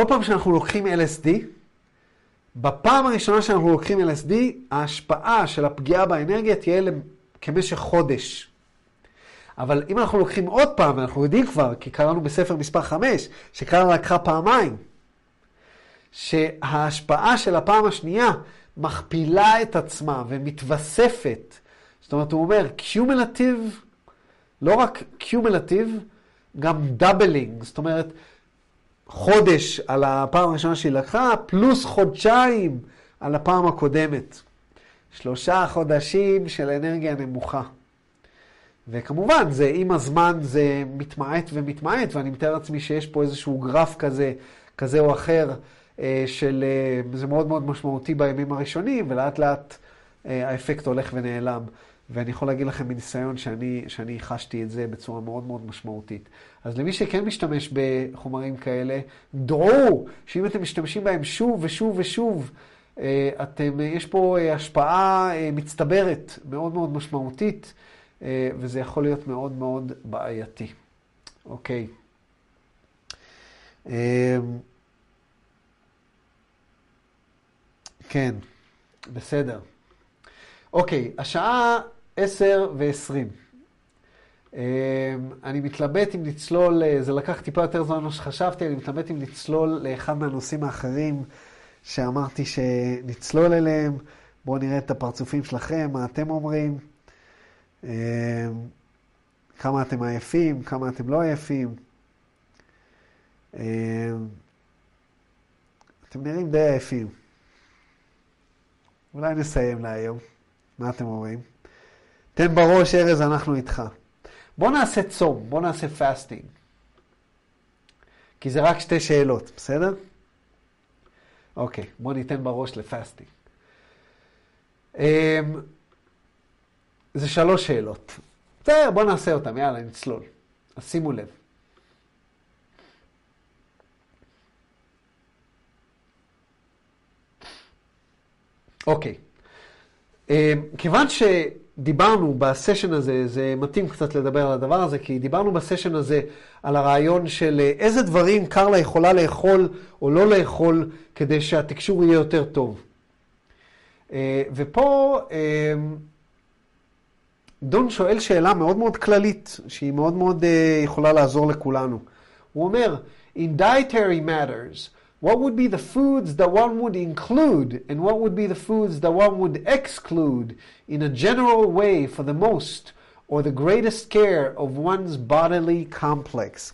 פעם שאנחנו לוקחים LSD, בפעם הראשונה שאנחנו לוקחים LSD, ההשפעה של הפגיעה באנרגיה תהיה כמשך חודש. אבל אם אנחנו לוקחים עוד פעם, ואנחנו יודעים כבר, כי קראנו בספר מספר 5, שקראנו לקחה פעמיים, שההשפעה של הפעם השנייה מכפילה את עצמה ומתווספת. זאת אומרת, הוא אומר, cumulative, לא רק cumulative, גם doubling. זאת אומרת, חודש על הפעם הראשונה שהיא לקחה, פלוס חודשיים על הפעם הקודמת. שלושה חודשים של אנרגיה נמוכה. וכמובן, זה עם הזמן זה מתמעט ומתמעט, ואני מתאר לעצמי שיש פה איזשהו גרף כזה, כזה או אחר, אה, של, אה, זה מאוד מאוד משמעותי בימים הראשונים, ולאט לאט אה, האפקט הולך ונעלם. ואני יכול להגיד לכם מניסיון שאני, שאני חשתי את זה בצורה מאוד מאוד משמעותית. אז למי שכן משתמש בחומרים כאלה, דעו שאם אתם משתמשים בהם שוב ושוב ושוב, אתם, יש פה השפעה מצטברת מאוד מאוד משמעותית, וזה יכול להיות מאוד מאוד בעייתי. אוקיי. כן, בסדר. אוקיי, השעה עשר ועשרים. אמ, אני מתלבט אם לצלול, אה, זה לקח טיפה יותר זמן ממה שחשבתי, אני מתלבט אם לצלול לאחד מהנושאים האחרים שאמרתי שנצלול אליהם. בואו נראה את הפרצופים שלכם, מה אתם אומרים. אמ, כמה אתם עייפים, כמה אתם לא עייפים. אמ, אתם נראים די עייפים. אולי נסיים להיום. מה אתם אומרים? תן בראש, ארז, אנחנו איתך. בוא נעשה צום, בוא נעשה fasting. כי זה רק שתי שאלות, בסדר? אוקיי, בוא ניתן בראש ל fasting. אמ, זה שלוש שאלות. בסדר, בוא נעשה אותן, יאללה, נצלול. אז שימו לב. אוקיי. אה, כיוון שדיברנו בסשן הזה, זה מתאים קצת לדבר על הדבר הזה, כי דיברנו בסשן הזה על הרעיון של אה, איזה דברים קרלה יכולה לאכול או לא לאכול כדי שהתקשור יהיה יותר טוב. אה, ופה דון שואל שאלה מאוד מאוד כללית, שהיא מאוד מאוד יכולה לעזור לכולנו. הוא אומר, In dietary matters, what would be the foods that one would include and what would be the foods that one would exclude in a general way for the most or the greatest care of one's bodily complex.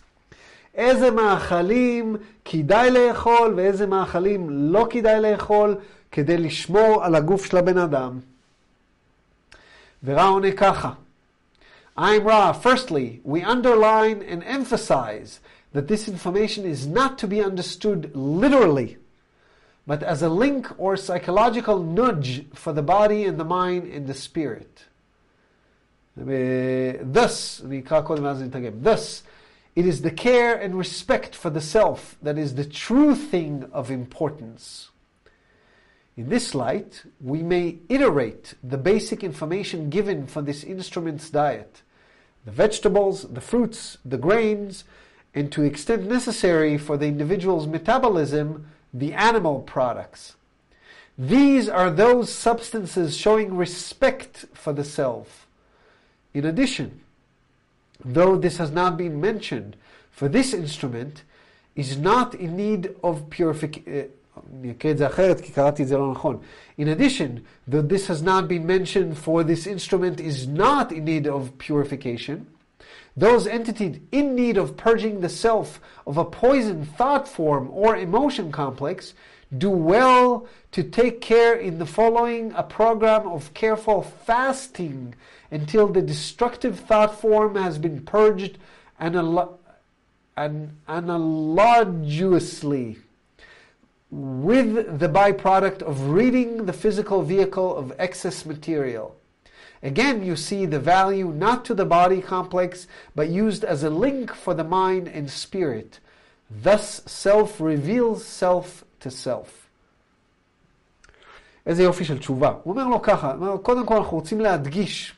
איזה מאכלים כדאי לאכול ואיזה מאכלים לא כדאי לאכול כדי לשמור על הגוף של הבן אדם. ורע עונה ככה, I'm Ra. Firstly, we underline and emphasize that this information is not to be understood literally, but as a link or psychological nudge for the body and the mind and the spirit. Thus, thus, it is the care and respect for the self that is the true thing of importance. In this light, we may iterate the basic information given for this instrument's diet the vegetables, the fruits, the grains, and to extent necessary for the individual's metabolism, the animal products. These are those substances showing respect for the self. In addition, though this has not been mentioned, for this instrument is not in need of purification. Eh, in addition, though this has not been mentioned, for this instrument is not in need of purification, those entities in need of purging the self of a poison thought form or emotion complex do well to take care in the following a program of careful fasting until the destructive thought form has been purged analo- an- analogously with the byproduct of reading the physical vehicle of excess material. Again, you see the value not to the body complex, but used as a link for the mind and spirit. Thus, self reveals self to self. איזה יופי של תשובה. הוא אומר לו ככה, אומר, קודם כל אנחנו רוצים להדגיש,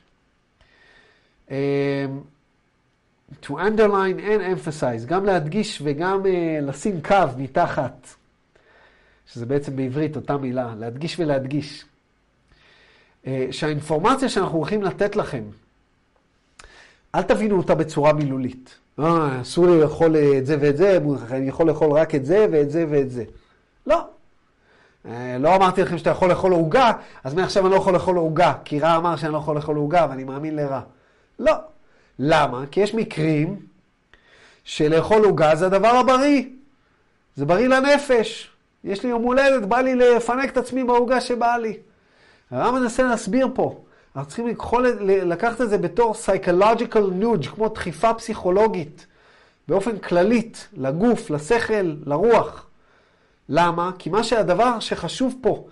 um, to underline and emphasize, גם להדגיש וגם uh, לשים קו מתחת, שזה בעצם בעברית אותה מילה, להדגיש ולהדגיש. שהאינפורמציה שאנחנו הולכים לתת לכם, אל תבינו אותה בצורה מילולית. אה, אסור לי לאכול את זה ואת זה, אני יכול לאכול רק את זה ואת זה ואת זה. לא. לא אמרתי לכם שאתה יכול לאכול עוגה, אז מעכשיו אני לא יכול לאכול עוגה, כי רע אמר שאני לא יכול לאכול עוגה, ואני מאמין לרע. לא. למה? כי יש מקרים שלאכול עוגה זה הדבר הבריא. זה בריא לנפש. יש לי יום הולדת, בא לי לפנק את עצמי בעוגה שבא לי. הרב מנסה להסביר פה. אנחנו צריכים לקחול, לקחת את זה בתור psychological nudge, כמו דחיפה פסיכולוגית, באופן כללית, לגוף, לשכל, לרוח. למה? כי מה שהדבר שחשוב פה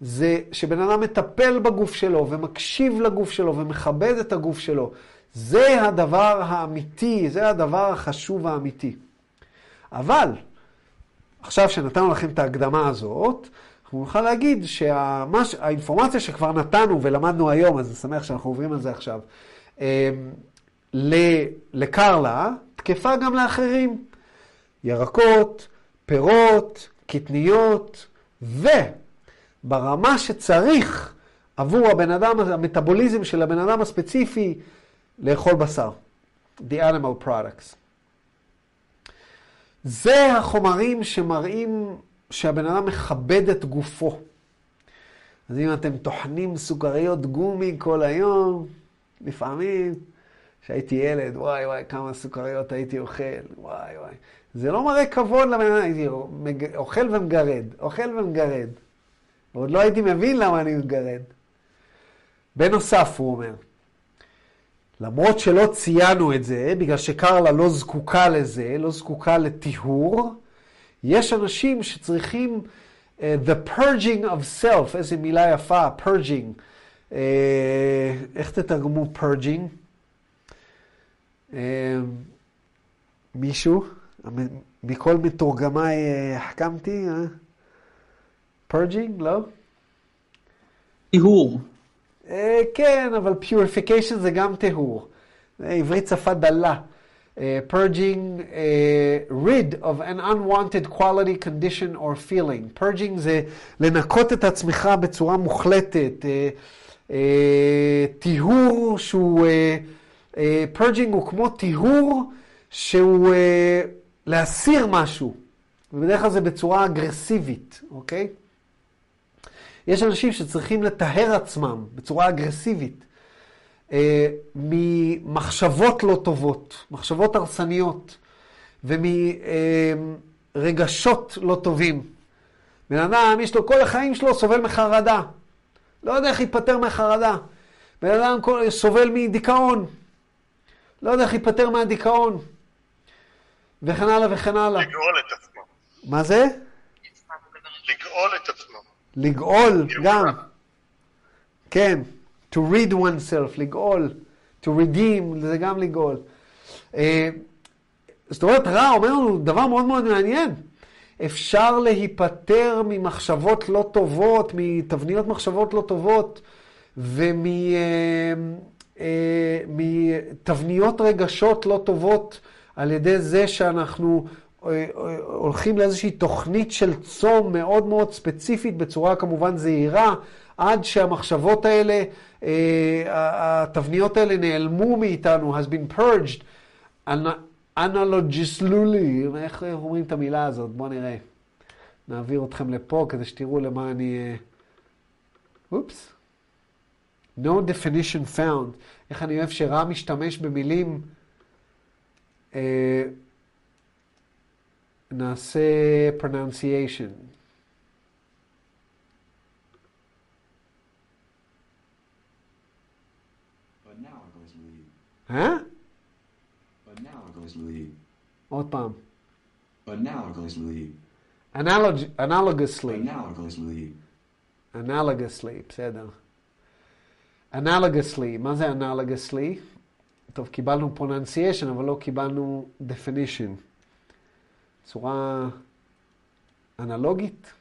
זה שבן אדם מטפל בגוף שלו ומקשיב לגוף שלו ומכבד את הגוף שלו. זה הדבר האמיתי, זה הדבר החשוב האמיתי. אבל, עכשיו שנתנו לכם את ההקדמה הזאת, אנחנו נוכל להגיד שהאינפורמציה שכבר נתנו ולמדנו היום, אז אני שמח שאנחנו עוברים על זה עכשיו, אמ, לקרלה, תקפה גם לאחרים. ירקות, פירות, קטניות, וברמה שצריך עבור הבן אדם, המטאבוליזם של הבן אדם הספציפי, לאכול בשר. The animal products. זה החומרים שמראים שהבן אדם מכבד את גופו. אז אם אתם טוחנים סוכריות גומי כל היום, לפעמים, כשהייתי ילד, וואי וואי, כמה סוכריות הייתי אוכל, וואי וואי. זה לא מראה כבוד לבן אדם, הייתי אוכל ומגרד, אוכל ומגרד. ועוד לא הייתי מבין למה אני מגרד. בנוסף, הוא אומר, למרות שלא ציינו את זה, בגלל שקרלה לא זקוקה לזה, לא זקוקה לטיהור, יש אנשים שצריכים uh, the purging of self, איזה מילה יפה, purging. Uh, איך תתרגמו purging? Uh, מישהו? מכל מתורגמיי החכמתי? purging? לא? טיהור. Uh, כן, אבל purification זה גם טיהור. עברית שפה דלה. Uh, purging, uh, rid of an unwanted quality, condition or feeling. purging זה לנקות את עצמך בצורה מוחלטת. Uh, uh, טיהור שהוא, uh, uh, purging הוא כמו טיהור שהוא uh, להסיר משהו. ובדרך כלל זה בצורה אגרסיבית, אוקיי? יש אנשים שצריכים לטהר עצמם בצורה אגרסיבית ממחשבות לא טובות, מחשבות הרסניות, ומרגשות אה, לא טובים. בן אדם, יש לו, כל החיים שלו סובל מחרדה. לא יודע איך להיפטר מחרדה. בן אדם סובל מדיכאון. לא יודע איך להיפטר מהדיכאון. וכן הלאה וכן הלאה. לגאול את עצמו. מה זה? לגאול את עצמו. לגאול, גם. כן. To read oneself, לגאול. To redeem, זה גם לגאול. אה, זאת אומרת, רע אומר לנו דבר מאוד מאוד מעניין. אפשר להיפטר ממחשבות לא טובות, מתבניות מחשבות לא טובות, ומתבניות אה, אה, רגשות לא טובות על ידי זה שאנחנו הולכים לאיזושהי תוכנית של צום מאוד מאוד ספציפית, בצורה כמובן זהירה, עד שהמחשבות האלה, התבניות האלה נעלמו מאיתנו, has been purged. אנלוג'יסלולי, איך אומרים את המילה הזאת? בואו נראה. נעביר אתכם לפה כדי שתראו למה אני... אופס. No definition found. איך אני אוהב שרע משתמש במילים... אה, נעשה pronunciation. אה? עוד פעם. analogously. analogously, בסדר. analogously, מה זה analogously? טוב, קיבלנו pronunciation, אבל לא קיבלנו definition. צורה אנלוגית.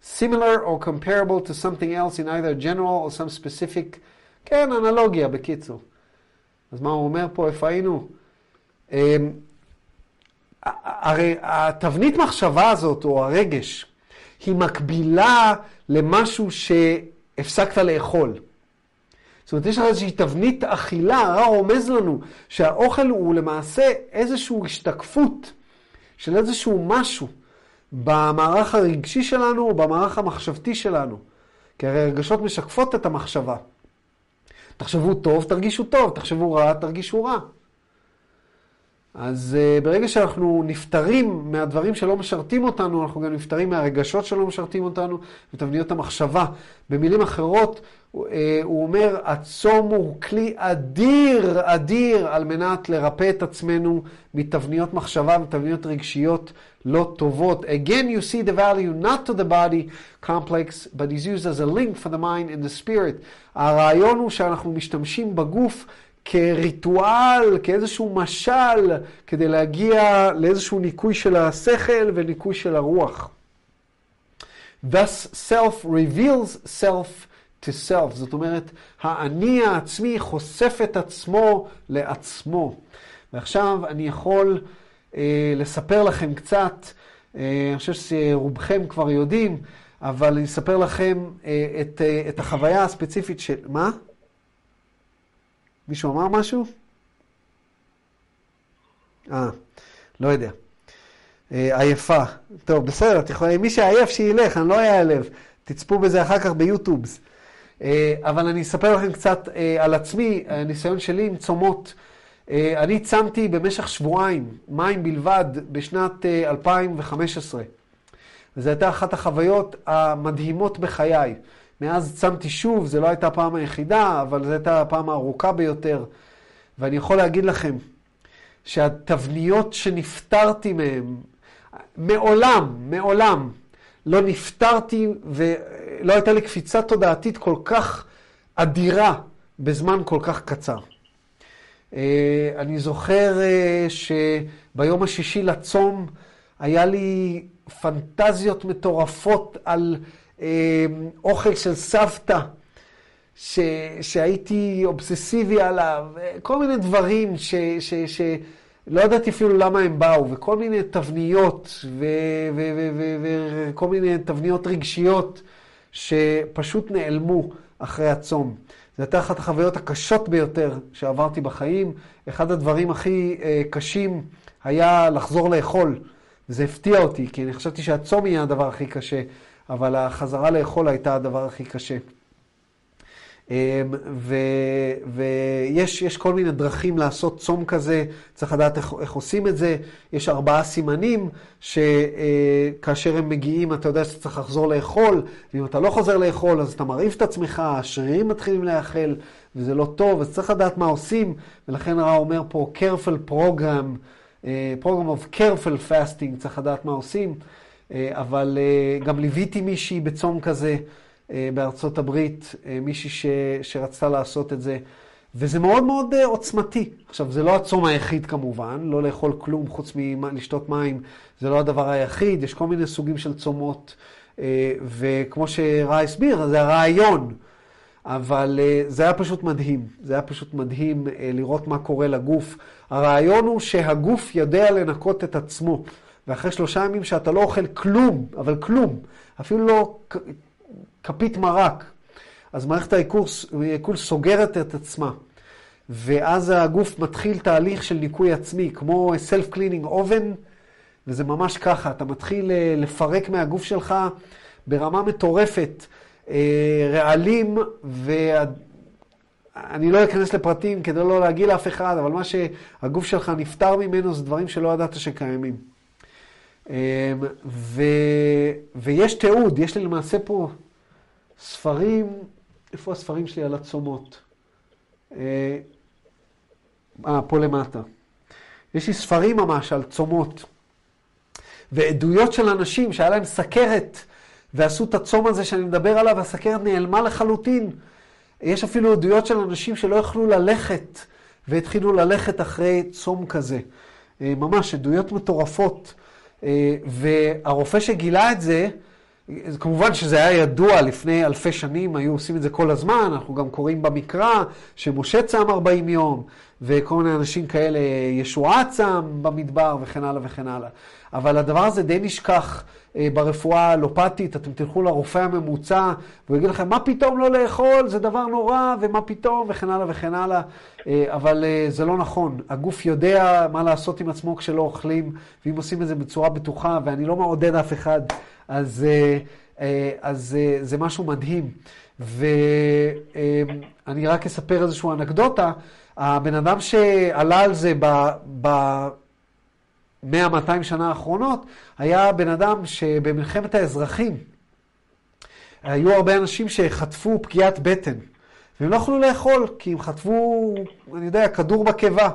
similar or comparable to something else in either general or some specific, כן, אנלוגיה, בקיצור. אז מה הוא אומר פה? איפה היינו? אמ, הרי התבנית מחשבה הזאת, או הרגש, היא מקבילה למשהו שהפסקת לאכול. זאת אומרת, יש לך איזושהי תבנית אכילה, הרע רומז לנו שהאוכל הוא למעשה איזושהי השתקפות של איזשהו משהו במערך הרגשי שלנו או במערך המחשבתי שלנו. כי הרי הרגשות משקפות את המחשבה. תחשבו טוב, תרגישו טוב, תחשבו רע, תרגישו רע. אז uh, ברגע שאנחנו נפטרים מהדברים שלא משרתים אותנו, אנחנו גם נפטרים מהרגשות שלא משרתים אותנו, ותבניות המחשבה. במילים אחרות, uh, הוא אומר, הצום הוא כלי אדיר, אדיר, על מנת לרפא את עצמנו מתבניות מחשבה ותבניות רגשיות לא טובות. Again, you see the value not to the body complex, but is used as a link for the mind and the spirit. הרעיון הוא שאנחנו משתמשים בגוף כריטואל, כאיזשהו משל, כדי להגיע לאיזשהו ניקוי של השכל וניקוי של הרוח. Thus self reveals self to self, זאת אומרת, האני העצמי חושף את עצמו לעצמו. ועכשיו אני יכול אה, לספר לכם קצת, אה, אני חושב שרובכם כבר יודעים, אבל אני אספר לכם אה, את, אה, את החוויה הספציפית של... מה? מישהו אמר משהו? אה, לא יודע. אה, עייפה. טוב, בסדר, את יכולה, מי שעייף שילך, אני לא אעלב. תצפו בזה אחר כך ביוטיובס. אה, אבל אני אספר לכם קצת אה, על עצמי, הניסיון שלי עם צומות. אני צמתי במשך שבועיים, מים בלבד, בשנת 2015. וזו הייתה אחת החוויות המדהימות בחיי. מאז צמתי שוב, זו לא הייתה הפעם היחידה, אבל זו הייתה הפעם הארוכה ביותר. ואני יכול להגיד לכם שהתבניות שנפטרתי מהן, מעולם, מעולם, לא נפטרתי ולא הייתה לי קפיצה תודעתית כל כך אדירה בזמן כל כך קצר. אה, אני זוכר אה, שביום השישי לצום היה לי פנטזיות מטורפות על אוכל של סבתא, ש, שהייתי אובססיבי עליו, כל מיני דברים ש, ש, ש, לא ידעתי אפילו למה הם באו, וכל מיני תבניות, וכל מיני תבניות רגשיות שפשוט נעלמו אחרי הצום. זו הייתה אחת החוויות הקשות ביותר שעברתי בחיים. אחד הדברים הכי uh, קשים היה לחזור לאכול. וזה הפתיע אותי, כי אני חשבתי שהצום יהיה הדבר הכי קשה, אבל החזרה לאכול הייתה הדבר הכי קשה. אמ, ויש כל מיני דרכים לעשות צום כזה, צריך לדעת איך, איך עושים את זה. יש ארבעה סימנים שכאשר הם מגיעים, אתה יודע שאתה צריך לחזור לאכול, ואם אתה לא חוזר לאכול, אז אתה מרעיף את עצמך, השרירים מתחילים לאכל, וזה לא טוב, אז צריך לדעת מה עושים, ולכן הרע אומר פה careful program, אה, program of careful fasting, צריך לדעת מה עושים, אה, אבל אה, גם ליוויתי מישהי בצום כזה. אה, בארצות הברית, אה, מישהי ש, שרצתה לעשות את זה, וזה מאוד מאוד אה, עוצמתי. עכשיו, זה לא הצום היחיד כמובן, לא לאכול כלום חוץ מלשתות מים, זה לא הדבר היחיד, יש כל מיני סוגים של צומות, וכמו שרע הסביר, זה הרעיון. אבל זה היה פשוט מדהים, זה היה פשוט מדהים לראות מה קורה לגוף. הרעיון הוא שהגוף יודע לנקות את עצמו, ואחרי שלושה ימים שאתה לא אוכל כלום, אבל כלום, אפילו לא כפית מרק. אז מערכת העיכול סוגרת את עצמה. ואז הגוף מתחיל תהליך של ניקוי עצמי, כמו self-cleaning oven, וזה ממש ככה, אתה מתחיל אה, לפרק מהגוף שלך ברמה מטורפת אה, רעלים, ואני לא אכנס לפרטים כדי לא להגיע לאף אחד, אבל מה שהגוף שלך נפטר ממנו זה דברים שלא ידעת שקיימים. אה, ו... ויש תיעוד, יש לי למעשה פה ספרים, איפה הספרים שלי על הצומות? אה, אה, פה למטה. יש לי ספרים ממש על צומות, ועדויות של אנשים שהיה להם סכרת, ועשו את הצום הזה שאני מדבר עליו, והסכרת נעלמה לחלוטין. יש אפילו עדויות של אנשים שלא יכלו ללכת, והתחילו ללכת אחרי צום כזה. אה, ממש, עדויות מטורפות. אה, והרופא שגילה את זה, כמובן שזה היה ידוע לפני אלפי שנים, היו עושים את זה כל הזמן, אנחנו גם קוראים במקרא שמשה צם 40 יום, וכל מיני אנשים כאלה, ישועה צם במדבר וכן הלאה וכן הלאה. אבל הדבר הזה די נשכח אה, ברפואה האלופתית, אתם תלכו לרופא הממוצע, והוא יגיד לכם, מה פתאום לא לאכול, זה דבר נורא, ומה פתאום, וכן הלאה וכן הלאה. אה, אבל אה, זה לא נכון. הגוף יודע מה לעשות עם עצמו כשלא אוכלים, ואם עושים את זה בצורה בטוחה, ואני לא מעודד אף אחד. אז, אז אה, זה משהו מדהים. ואני רק אספר איזושהי אנקדוטה. הבן אדם שעלה על זה ב-100-200 שנה האחרונות, היה בן אדם שבמלחמת האזרחים, היו הרבה אנשים שחטפו פגיעת בטן, והם לא יכלו לאכול, כי הם חטפו, אני יודע, כדור בקיבה.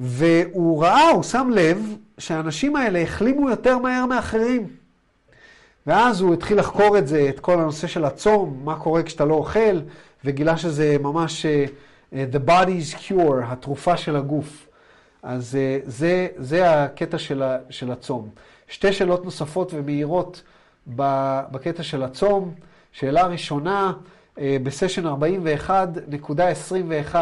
והוא ראה, הוא שם לב, שהאנשים האלה החלימו יותר מהר מאחרים. ואז הוא התחיל לחקור את זה, את כל הנושא של הצום, מה קורה כשאתה לא אוכל, וגילה שזה ממש uh, the body's cure, התרופה של הגוף. אז uh, זה, זה הקטע של, ה, של הצום. שתי שאלות נוספות ומהירות בקטע של הצום. שאלה ראשונה, uh, בסשן 41.21.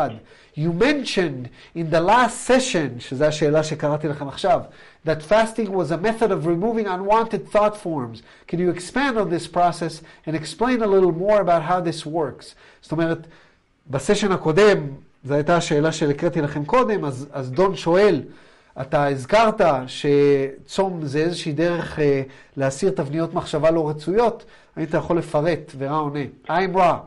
You mentioned in the last session, שזו השאלה שקראתי לכם עכשיו, that fasting was a method of removing unwanted thought forms. Can you expand on this process and explain a little more about how this works? זאת אומרת, בסשן הקודם, זו הייתה השאלה שהקראתי לכם קודם, אז, אז דון שואל, אתה הזכרת שצום זה איזושהי דרך אה, להסיר תבניות מחשבה לא רצויות, היית יכול לפרט, ורע עונה. I'm raw.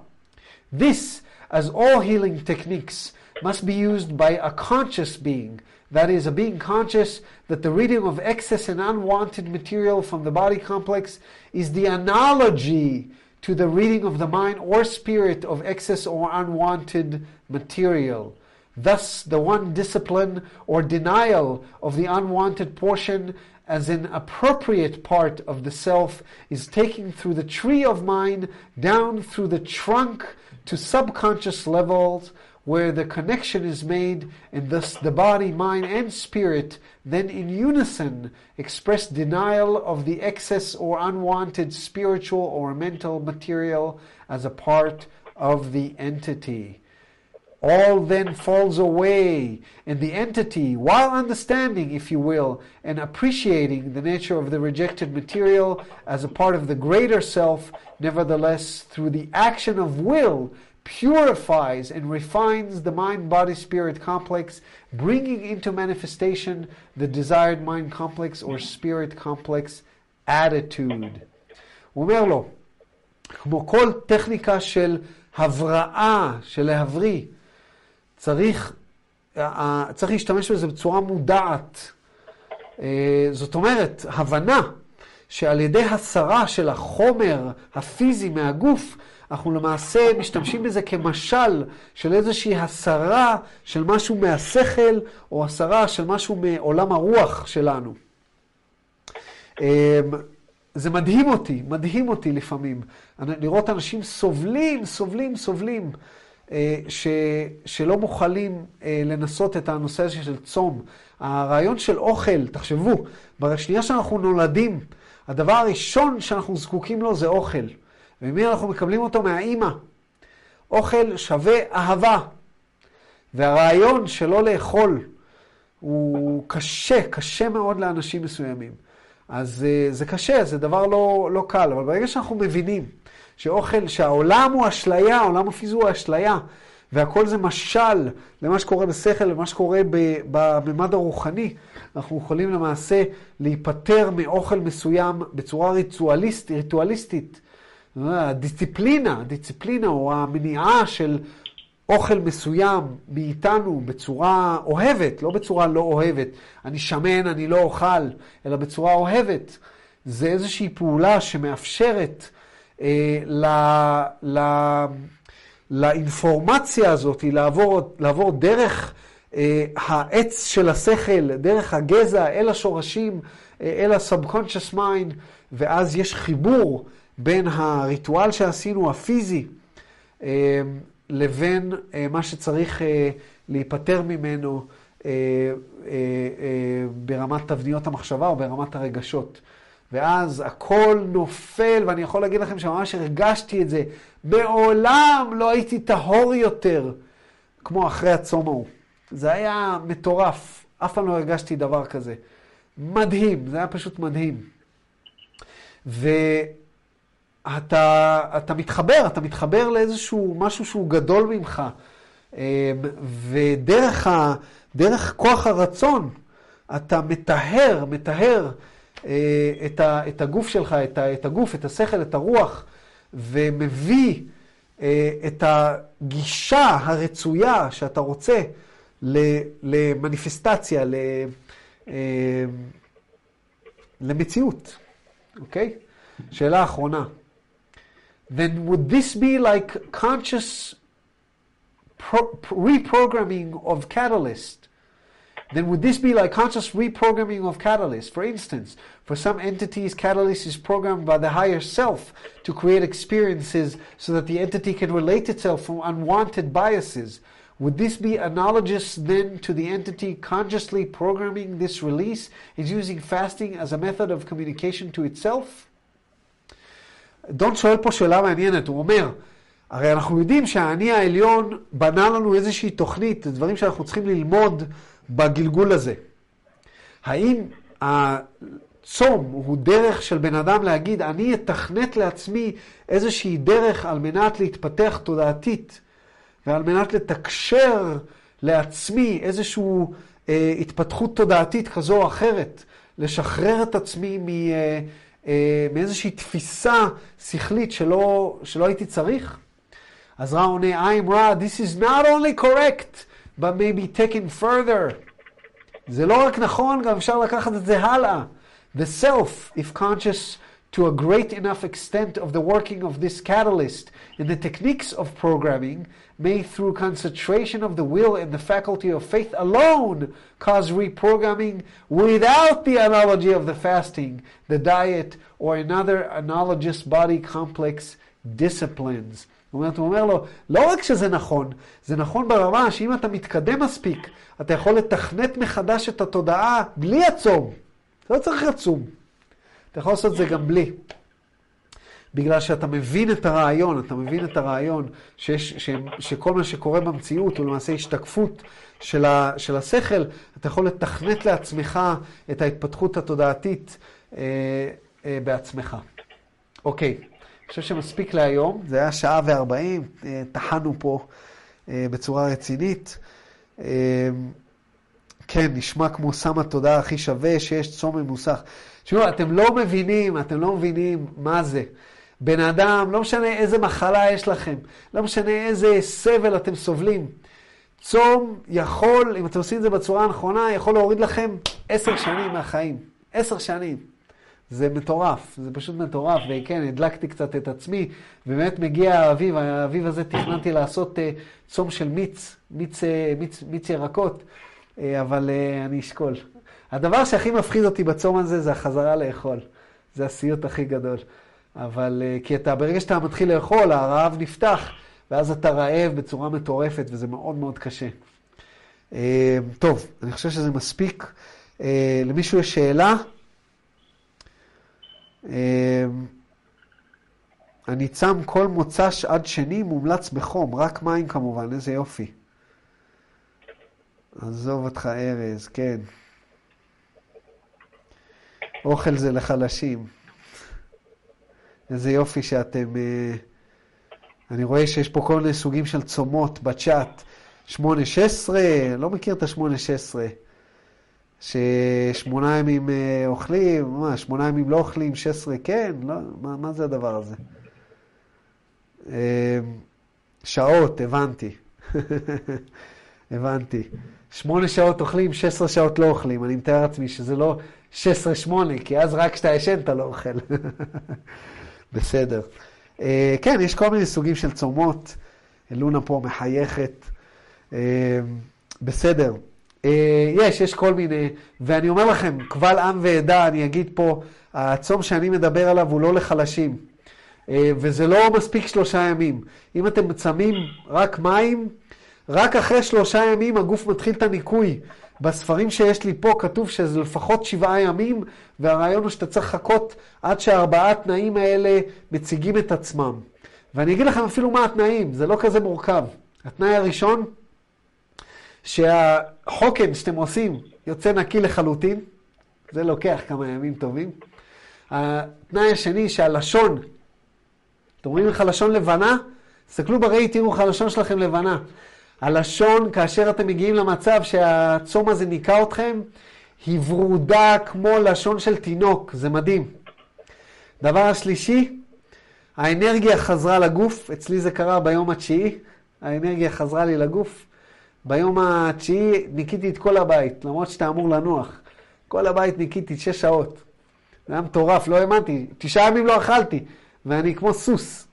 This, as all healing techniques, must be used by a conscious being. That is, a being conscious that the reading of excess and unwanted material from the body complex is the analogy to the reading of the mind or spirit of excess or unwanted material. Thus, the one discipline or denial of the unwanted portion as an appropriate part of the self is taken through the tree of mind down through the trunk to subconscious levels where the connection is made, and thus the body, mind, and spirit then in unison express denial of the excess or unwanted spiritual or mental material as a part of the entity. All then falls away, and the entity, while understanding, if you will, and appreciating the nature of the rejected material as a part of the greater self, nevertheless, through the action of will, purifies and refines the mind body spirit complex, bringing into manifestation the desired mind complex or spirit complex attitude. הוא אומר לו, כמו כל טכניקה של הבראה, של להבריא, צריך, אה, צריך להשתמש בזה בצורה מודעת. אה, זאת אומרת, הבנה שעל ידי הסרה של החומר הפיזי מהגוף, אנחנו למעשה משתמשים בזה כמשל של איזושהי הסרה של משהו מהשכל, או הסרה של משהו מעולם הרוח שלנו. אמ, זה מדהים אותי, מדהים אותי לפעמים, לראות אנשים סובלים, סובלים, סובלים, אה, ש, שלא מוכנים אה, לנסות את הנושא הזה של צום. הרעיון של אוכל, תחשבו, בשנייה שאנחנו נולדים, הדבר הראשון שאנחנו זקוקים לו זה אוכל. וממי אנחנו מקבלים אותו? מהאימא. אוכל שווה אהבה. והרעיון שלא לאכול הוא קשה, קשה מאוד לאנשים מסוימים. אז uh, זה קשה, זה דבר לא, לא קל, אבל ברגע שאנחנו מבינים שאוכל, שהעולם הוא אשליה, העולם הפיזי הוא אשליה, והכל זה משל למה שקורה בשכל, למה שקורה בממד הרוחני, אנחנו יכולים למעשה להיפטר מאוכל מסוים בצורה ריטואליסט, ריטואליסטית. הדיסציפלינה, הדיסציפלינה או המניעה של אוכל מסוים מאיתנו בצורה אוהבת, לא בצורה לא אוהבת. אני שמן, אני לא אוכל, אלא בצורה אוהבת. זה איזושהי פעולה שמאפשרת אה, ל, ל, לאינפורמציה הזאת לעבור, לעבור דרך אה, העץ של השכל, דרך הגזע אל השורשים, אה, אל ה-subconscious mind, ואז יש חיבור בין הריטואל שעשינו, הפיזי, אה, לבין אה, מה שצריך אה, להיפטר ממנו ברמת תבניות המחשבה או ברמת הרגשות. ואז הכל נופל, ואני יכול להגיד לכם שממש הרגשתי את זה. מעולם לא הייתי טהור יותר כמו אחרי הצום ההוא. זה היה מטורף, אף פעם לא הרגשתי דבר כזה. מדהים, זה היה פשוט מדהים. ו... אתה, אתה מתחבר, אתה מתחבר לאיזשהו משהו שהוא גדול ממך. אמ, ודרך ה, דרך כוח הרצון, אתה מטהר, מטהר אה, את, ה, את הגוף שלך, את, ה, את הגוף, את השכל, את הרוח, ומביא אה, את הגישה הרצויה שאתה רוצה למניפסטציה, אה, למציאות, אוקיי? שאלה אחרונה. then would this be like conscious pro- reprogramming of catalyst? Then would this be like conscious reprogramming of catalyst? For instance, for some entities, catalyst is programmed by the higher self to create experiences so that the entity can relate itself from unwanted biases. Would this be analogous then to the entity consciously programming this release and using fasting as a method of communication to itself? דון שואל פה שאלה מעניינת, הוא אומר, הרי אנחנו יודעים שהאני העליון בנה לנו איזושהי תוכנית, דברים שאנחנו צריכים ללמוד בגלגול הזה. האם הצום הוא דרך של בן אדם להגיד, אני אתכנת לעצמי איזושהי דרך על מנת להתפתח תודעתית, ועל מנת לתקשר לעצמי איזושהי אה, התפתחות תודעתית כזו או אחרת, לשחרר את עצמי מ... אה, אה, מאיזושהי תפיסה שכלית שלא, שלא הייתי צריך? אז רע עונה, I'm רע, this is not only correct, but maybe taken further. זה לא רק נכון, גם אפשר לקחת את זה הלאה. The self, if conscious to a great enough extent of the working of this catalyst and the techniques of programming may through concentration of the will and the faculty of faith alone cause reprogramming without the analogy of the fasting, the diet, or another analogous body complex disciplines. זאת אומרת, הוא אומר לו, לא רק שזה נכון, זה נכון ברמה שאם אתה מתקדם מספיק, אתה יכול לתכנת מחדש את התודעה בלי הצום. אתה לא צריך לצום. אתה יכול לעשות את זה גם בלי. בגלל שאתה מבין את הרעיון, אתה מבין את הרעיון שיש, ש, שכל מה שקורה במציאות הוא למעשה השתקפות של, ה, של השכל, אתה יכול לתכנת לעצמך את ההתפתחות התודעתית אה, אה, בעצמך. אוקיי, חושב שמספיק להיום, זה היה שעה וארבעים, אה, טחנו פה אה, בצורה רצינית. אה, כן, נשמע כמו סם התודעה הכי שווה שיש צום ממוסך. תשמעו, אתם לא מבינים, אתם לא מבינים מה זה. בן אדם, לא משנה איזה מחלה יש לכם, לא משנה איזה סבל אתם סובלים. צום יכול, אם אתם עושים את זה בצורה הנכונה, יכול להוריד לכם עשר שנים מהחיים. עשר שנים. זה מטורף, זה פשוט מטורף, וכן, הדלקתי קצת את עצמי, ובאמת מגיע האביב, האביב הזה תכננתי לעשות uh, צום של מיץ, מיץ, uh, מיץ, מיץ ירקות, uh, אבל אני אשקול. הדבר שהכי מפחיד אותי בצום הזה זה החזרה לאכול. זה הסיוט הכי גדול. אבל כי אתה, ברגע שאתה מתחיל לאכול, הרעב נפתח, ואז אתה רעב בצורה מטורפת, וזה מאוד מאוד קשה. טוב, אני חושב שזה מספיק. למישהו יש שאלה? אמ, אני צם כל מוצ"ש עד שני, מומלץ בחום, רק מים כמובן, איזה יופי. עזוב אותך ארז, כן. אוכל זה לחלשים. איזה יופי שאתם... אה, אני רואה שיש פה כל מיני סוגים של צומות בצ'אט. 8-16, לא מכיר את ה-8-16. ששמונה ימים אה, אוכלים, מה, שמונה ימים לא אוכלים, 16 כן? לא, מה, מה זה הדבר הזה? אה, שעות, הבנתי. הבנתי. שמונה שעות אוכלים, 16 שעות לא אוכלים. אני מתאר לעצמי שזה לא 16-8, כי אז רק כשאתה ישן אתה לא אוכל. בסדר. אה, כן, יש כל מיני סוגים של צומות. לונה פה מחייכת. בסדר. אה, יש, יש כל מיני, ואני אומר לכם, קבל עם ועדה, אני אגיד פה, הצום שאני מדבר עליו הוא לא לחלשים. אה, וזה לא מספיק שלושה ימים. אם אתם צמים רק מים, רק אחרי שלושה ימים הגוף מתחיל את הניקוי. בספרים שיש לי פה כתוב שזה לפחות שבעה ימים, והרעיון הוא שאתה צריך לחכות עד שהארבעה התנאים האלה מציגים את עצמם. ואני אגיד לכם אפילו מה התנאים, זה לא כזה מורכב. התנאי הראשון, שהחוקן שאתם עושים יוצא נקי לחלוטין, זה לוקח כמה ימים טובים. התנאי השני שהלשון, אתם רואים איך הלשון לבנה? תסתכלו בראי, תראו איך הלשון שלכם לבנה. הלשון, כאשר אתם מגיעים למצב שהצום הזה ניקה אתכם, היא ורודה כמו לשון של תינוק, זה מדהים. דבר השלישי, האנרגיה חזרה לגוף, אצלי זה קרה ביום התשיעי, האנרגיה חזרה לי לגוף. ביום התשיעי ניקיתי את כל הבית, למרות שאתה אמור לנוח. כל הבית ניקיתי שש שעות. זה היה מטורף, לא האמנתי. תשעה ימים לא אכלתי, ואני כמו סוס.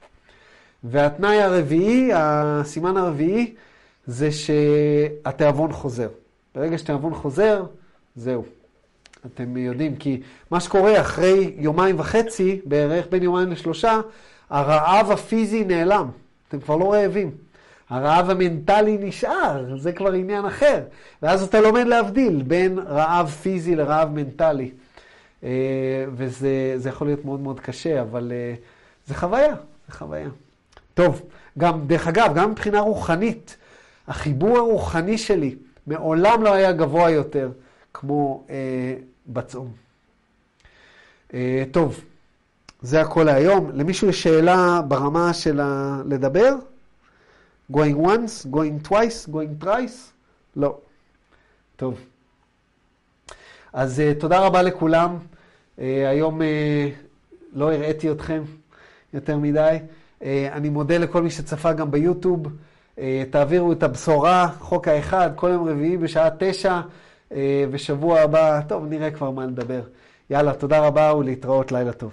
והתנאי הרביעי, הסימן הרביעי, זה שהתיאבון חוזר. ברגע שהתיאבון חוזר, זהו. אתם יודעים, כי מה שקורה אחרי יומיים וחצי, בערך בין יומיים לשלושה, הרעב הפיזי נעלם. אתם כבר לא רעבים. הרעב המנטלי נשאר, זה כבר עניין אחר. ואז אתה לומד להבדיל בין רעב פיזי לרעב מנטלי. אה, וזה יכול להיות מאוד מאוד קשה, אבל אה, זה חוויה, זה חוויה. טוב, גם, דרך אגב, גם מבחינה רוחנית, החיבור הרוחני שלי מעולם לא היה גבוה יותר כמו אה, בצום. אה, טוב, זה הכל להיום. למישהו יש שאלה ברמה של ה... לדבר? Going once, going twice, going thrice? לא. טוב. אז uh, תודה רבה לכולם. Uh, היום uh, לא הראיתי אתכם יותר מדי. Uh, אני מודה לכל מי שצפה גם ביוטיוב. Uh, תעבירו את הבשורה, חוק האחד, כל יום רביעי בשעה תשע, uh, ושבוע הבא, טוב, נראה כבר מה נדבר. יאללה, תודה רבה ולהתראות, לילה טוב.